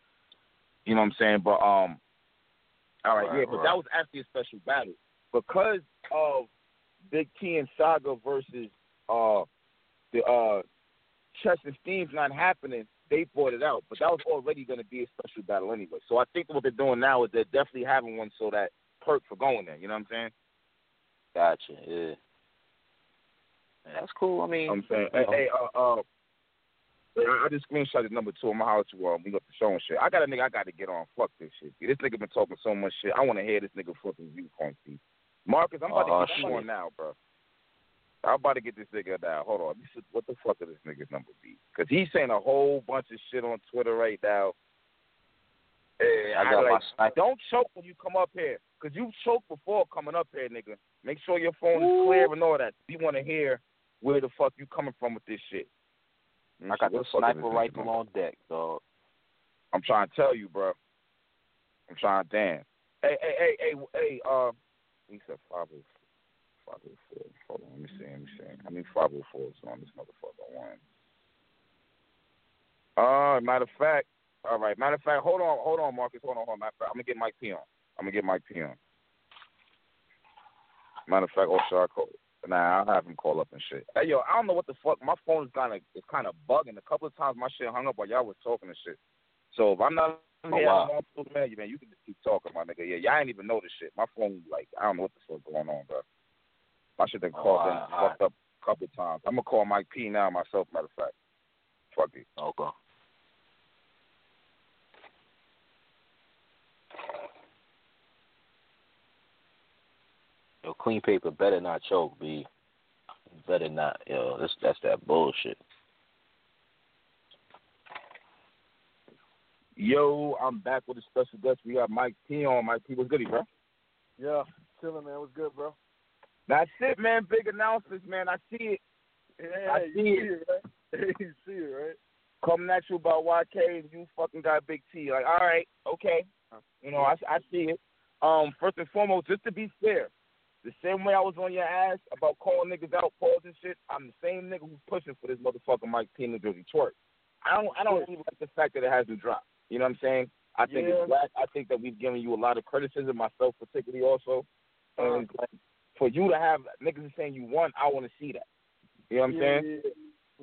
G: You know what I'm saying? But um, all right,
I: Right,
G: yeah, but
I: right.
G: that was actually a special battle because of Big T and Saga versus uh the uh Chess and Steam's not happening. They brought it out, but that was already going to be a special battle anyway. So I think what they're doing now is they're definitely having one so that perk for going there. You know what I'm saying?
I: Gotcha. Yeah. That's cool. I mean,
G: I'm saying,
I: you
G: hey,
I: know.
G: hey, uh, uh, I just screenshotted number two. I'm gonna holler at you. Um, we got the show and shit. I got a nigga I got to get on. Fuck this shit. This nigga been talking so much shit. I want to hear this nigga flipping viewpoints. B. Marcus, I'm about
I: Oh,
G: to get you on now, bro. I'm about to get this nigga now. Hold on. This is, what the fuck is this nigga's number be? Because he's saying a whole bunch of shit on Twitter right now. Hey,
I: I got my
G: like,
I: sniper.
G: Don't choke when you come up here. Because you choked before coming up here, nigga. Make sure your phone is clear and all that. We want to hear where the fuck you coming from with this shit. Let
I: I got
G: see,
I: the
G: what fuck is
I: sniper rifle
G: number?
I: on deck, dog.
G: I'm trying to tell you, bro. I'm trying to damn. Hey, hey, hey, hey, hey, uh, he said 504. 504. Hold on, let me see, let me see. How many 504 on this motherfucker one? Uh, matter of fact, all right, matter of fact, hold on, hold on, Marcus, hold on, hold on. Matter of fact, I'm gonna get Mike P on. I'm gonna get Mike P on. Matter of fact, oh, should I call? Nah, I'll have him call up and shit. Hey, yo, I don't know what the fuck. My phone is kind of it's kind of bugging. A couple of times my shit hung up while y'all was talking and shit. So if I'm not
I: Oh,
G: here,
I: wow.
G: I'm on man, you man, you can just keep talking, my nigga. Yeah, y'all ain't even know this shit. My phone, like, I don't know what the fuck going on, bro. My should done
I: Oh,
G: called
I: alright,
G: and
I: alright.
G: fucked up a couple of times. I'm gonna call Mike P now myself. Matter of fact, fuck it.
I: Okay. Yo, clean paper better not choke, B. Better not. Yo, that's that's that bullshit.
G: Yo, I'm back with a special guest. We got Mike P on. Mike P, what's goody, bro?
K: Yeah, chilling, man. What's good, bro?
G: That's it, man. Big announcements, man. I see it.
K: Yeah,
G: I
K: you
G: see
K: see
G: it.
K: it, right? <laughs> you see it, right?
G: Coming at you about YK and you fucking got Big T. Like, all right, okay. You know, I, I see it. Um, first and foremost, just to be fair, the same way I was on your ass about calling niggas out, pause and shit, I'm the same nigga who's pushing for this motherfucker Mike P in the Jersey twerk. I don't I don't really like the fact that it hasn't dropped. You know what I'm saying? I think
K: Yeah.
G: it's black. I think that we've given you a lot of criticism, myself particularly also. And like, for you to have niggas saying you won, I want to see that. You know what I'm
K: yeah,
G: saying?
K: Yeah.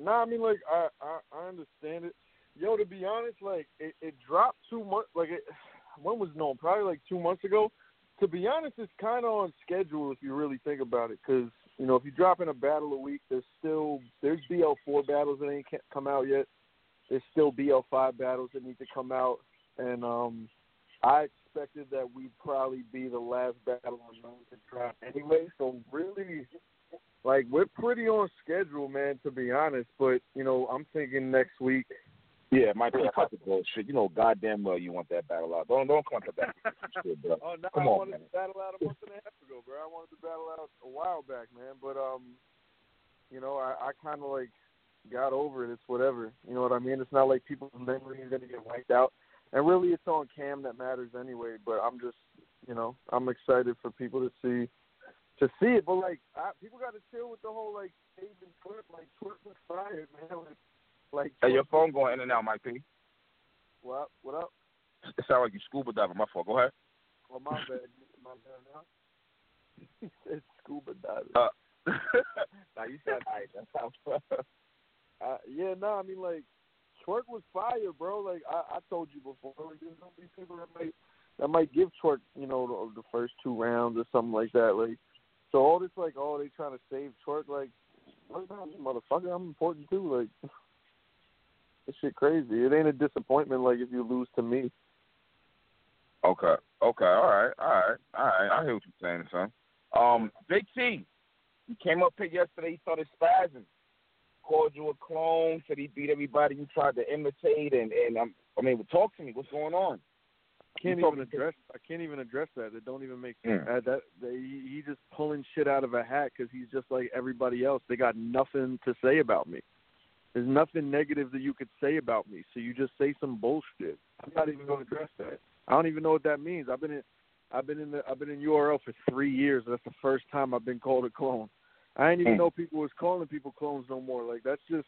K: No, I mean like I, I I understand it. Yo, to be honest, like it, it dropped two months. Like it, when was known? Probably like two months ago. To be honest, it's kind of on schedule if you really think about it. Because you know, if you drop in a battle a week, there's still there's BL4 battles that ain't come out yet. there's still BL5 battles that need to come out, and um, I expected that we'd probably be the last battle on to drop anyway. So really, like we're pretty on schedule, man. To be honest, but you know, I'm thinking next week.
G: Yeah, Mike, you cut the bullshit. You know, goddamn well you want that battle out. Don't don't come to that shit, bro. <laughs>
K: Oh no,
G: Come
K: I
G: on,
K: wanted
G: man.
K: to battle out a month and a half ago, bro. I wanted to battle out a while back, man. But um, you know, I, I kind of like got over it. It's whatever. You know what I mean? It's not like people's memory is gonna get wiped out. And really, it's on Cam that matters anyway. But I'm just, you know, I'm excited for people to see to see it. But like, I, people got to chill with the whole like and twerk, like twerk was fire, man. <laughs> Like, like
G: Hey, your phone going in and out, Mike P.
K: what? What up?
G: It sounds like you scuba diving. My fault. Go ahead.
K: Well, my bad. <laughs> My bad now. <laughs> He said scuba diving.
G: Uh, now you said nice. That sounds
K: Uh, yeah, no, I mean like Twerk was fire, bro. Like I, I told you before, like there's gonna be people that might that might give Twerk, you know, the, the first two rounds or something like that. Like so, all this like, oh, they trying to save Twerk. Like, motherfucker? I'm important too. Like, <laughs> this shit crazy. It ain't a disappointment like if you lose to me.
G: Okay. Okay. All right. All right. All right. I hear what you're saying, son. Um, Big T, he came up here yesterday. He started spazzing. Called you a clone. Said he beat everybody you tried to imitate. And and I'm, I mean, talk to me. What's going on?
K: I can't even address. I can't even address that. It don't even make sense. Uh, that they, he he just pulling shit out of a hat because he's just like everybody else. They got nothing to say about me. There's nothing negative that you could say about me. So you just say some bullshit. I'm not even going to address that. I don't even know what that means. I've been in, I've been in the, I've been in URL for three years. That's the first time I've been called a clone. I didn't even
G: Mm.
K: know people was calling people clones no more. Like that's just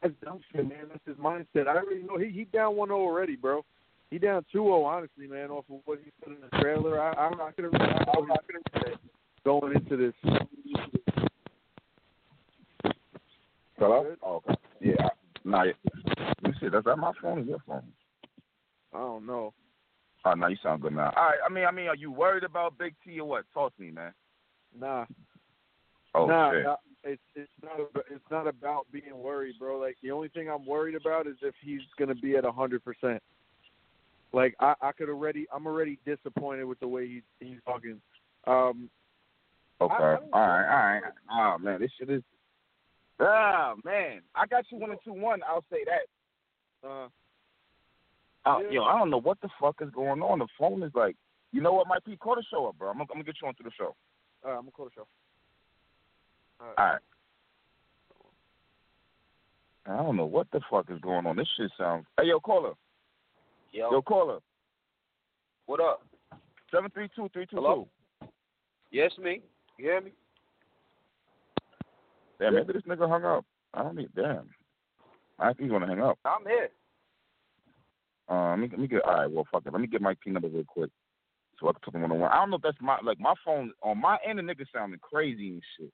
K: that's dumb shit, man. That's his mindset. I already know he he down one zero already, bro. He down two zero, honestly, man. Off of what he said in the trailer, I I, I could have really going into this.
G: Hello? Oh, okay. Yeah. Nah, me see. That's that my phone or your phone?
K: I don't know.
G: Oh, no, you sound good now. All right. I mean, I mean, are you worried about Big T or what? Talk to me, man.
K: Nah,
G: Oh
K: nah, nah, it's it's not it's not about being worried, bro. Like the only thing I'm worried about is if he's gonna be at a hundred percent. Like I I could already I'm already disappointed with the way he's he's talking. Um,
G: Okay.
K: I- I
G: all right. All right. Oh man, this shit is. Ah man, I got you one and two one. I'll say that.
K: uh,
G: Oh,
K: Yeah.
G: Yo, I don't know what the fuck is going on. The phone is like, you know what, Mike P, call the show up, bro. I'm gonna, I'm gonna get you onto the show.
K: all right, I'm gonna call the show. All right.
G: I don't know what the fuck is going on. This shit sounds. Hey, yo, caller.
L: Yo,
G: Yo, caller.
L: what up?
G: Seven three two three two
L: Hello?
G: two.
L: Yes, me. You hear me?
G: Damn, maybe this nigga hung up. I don't need. Damn. I think he's gonna hang up.
L: I'm here.
G: Uh, let me, let me get. All right, well, fuck it. Let me get my P number real quick, so I can talk to him one on one. I don't know if that's my like my phone on my end. The nigga sounding crazy and shit.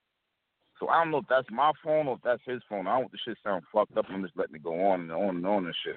G: So I don't know if that's my phone or if that's his phone. I don't want the shit sound fucked up. I'm just letting it go on and on and on and shit.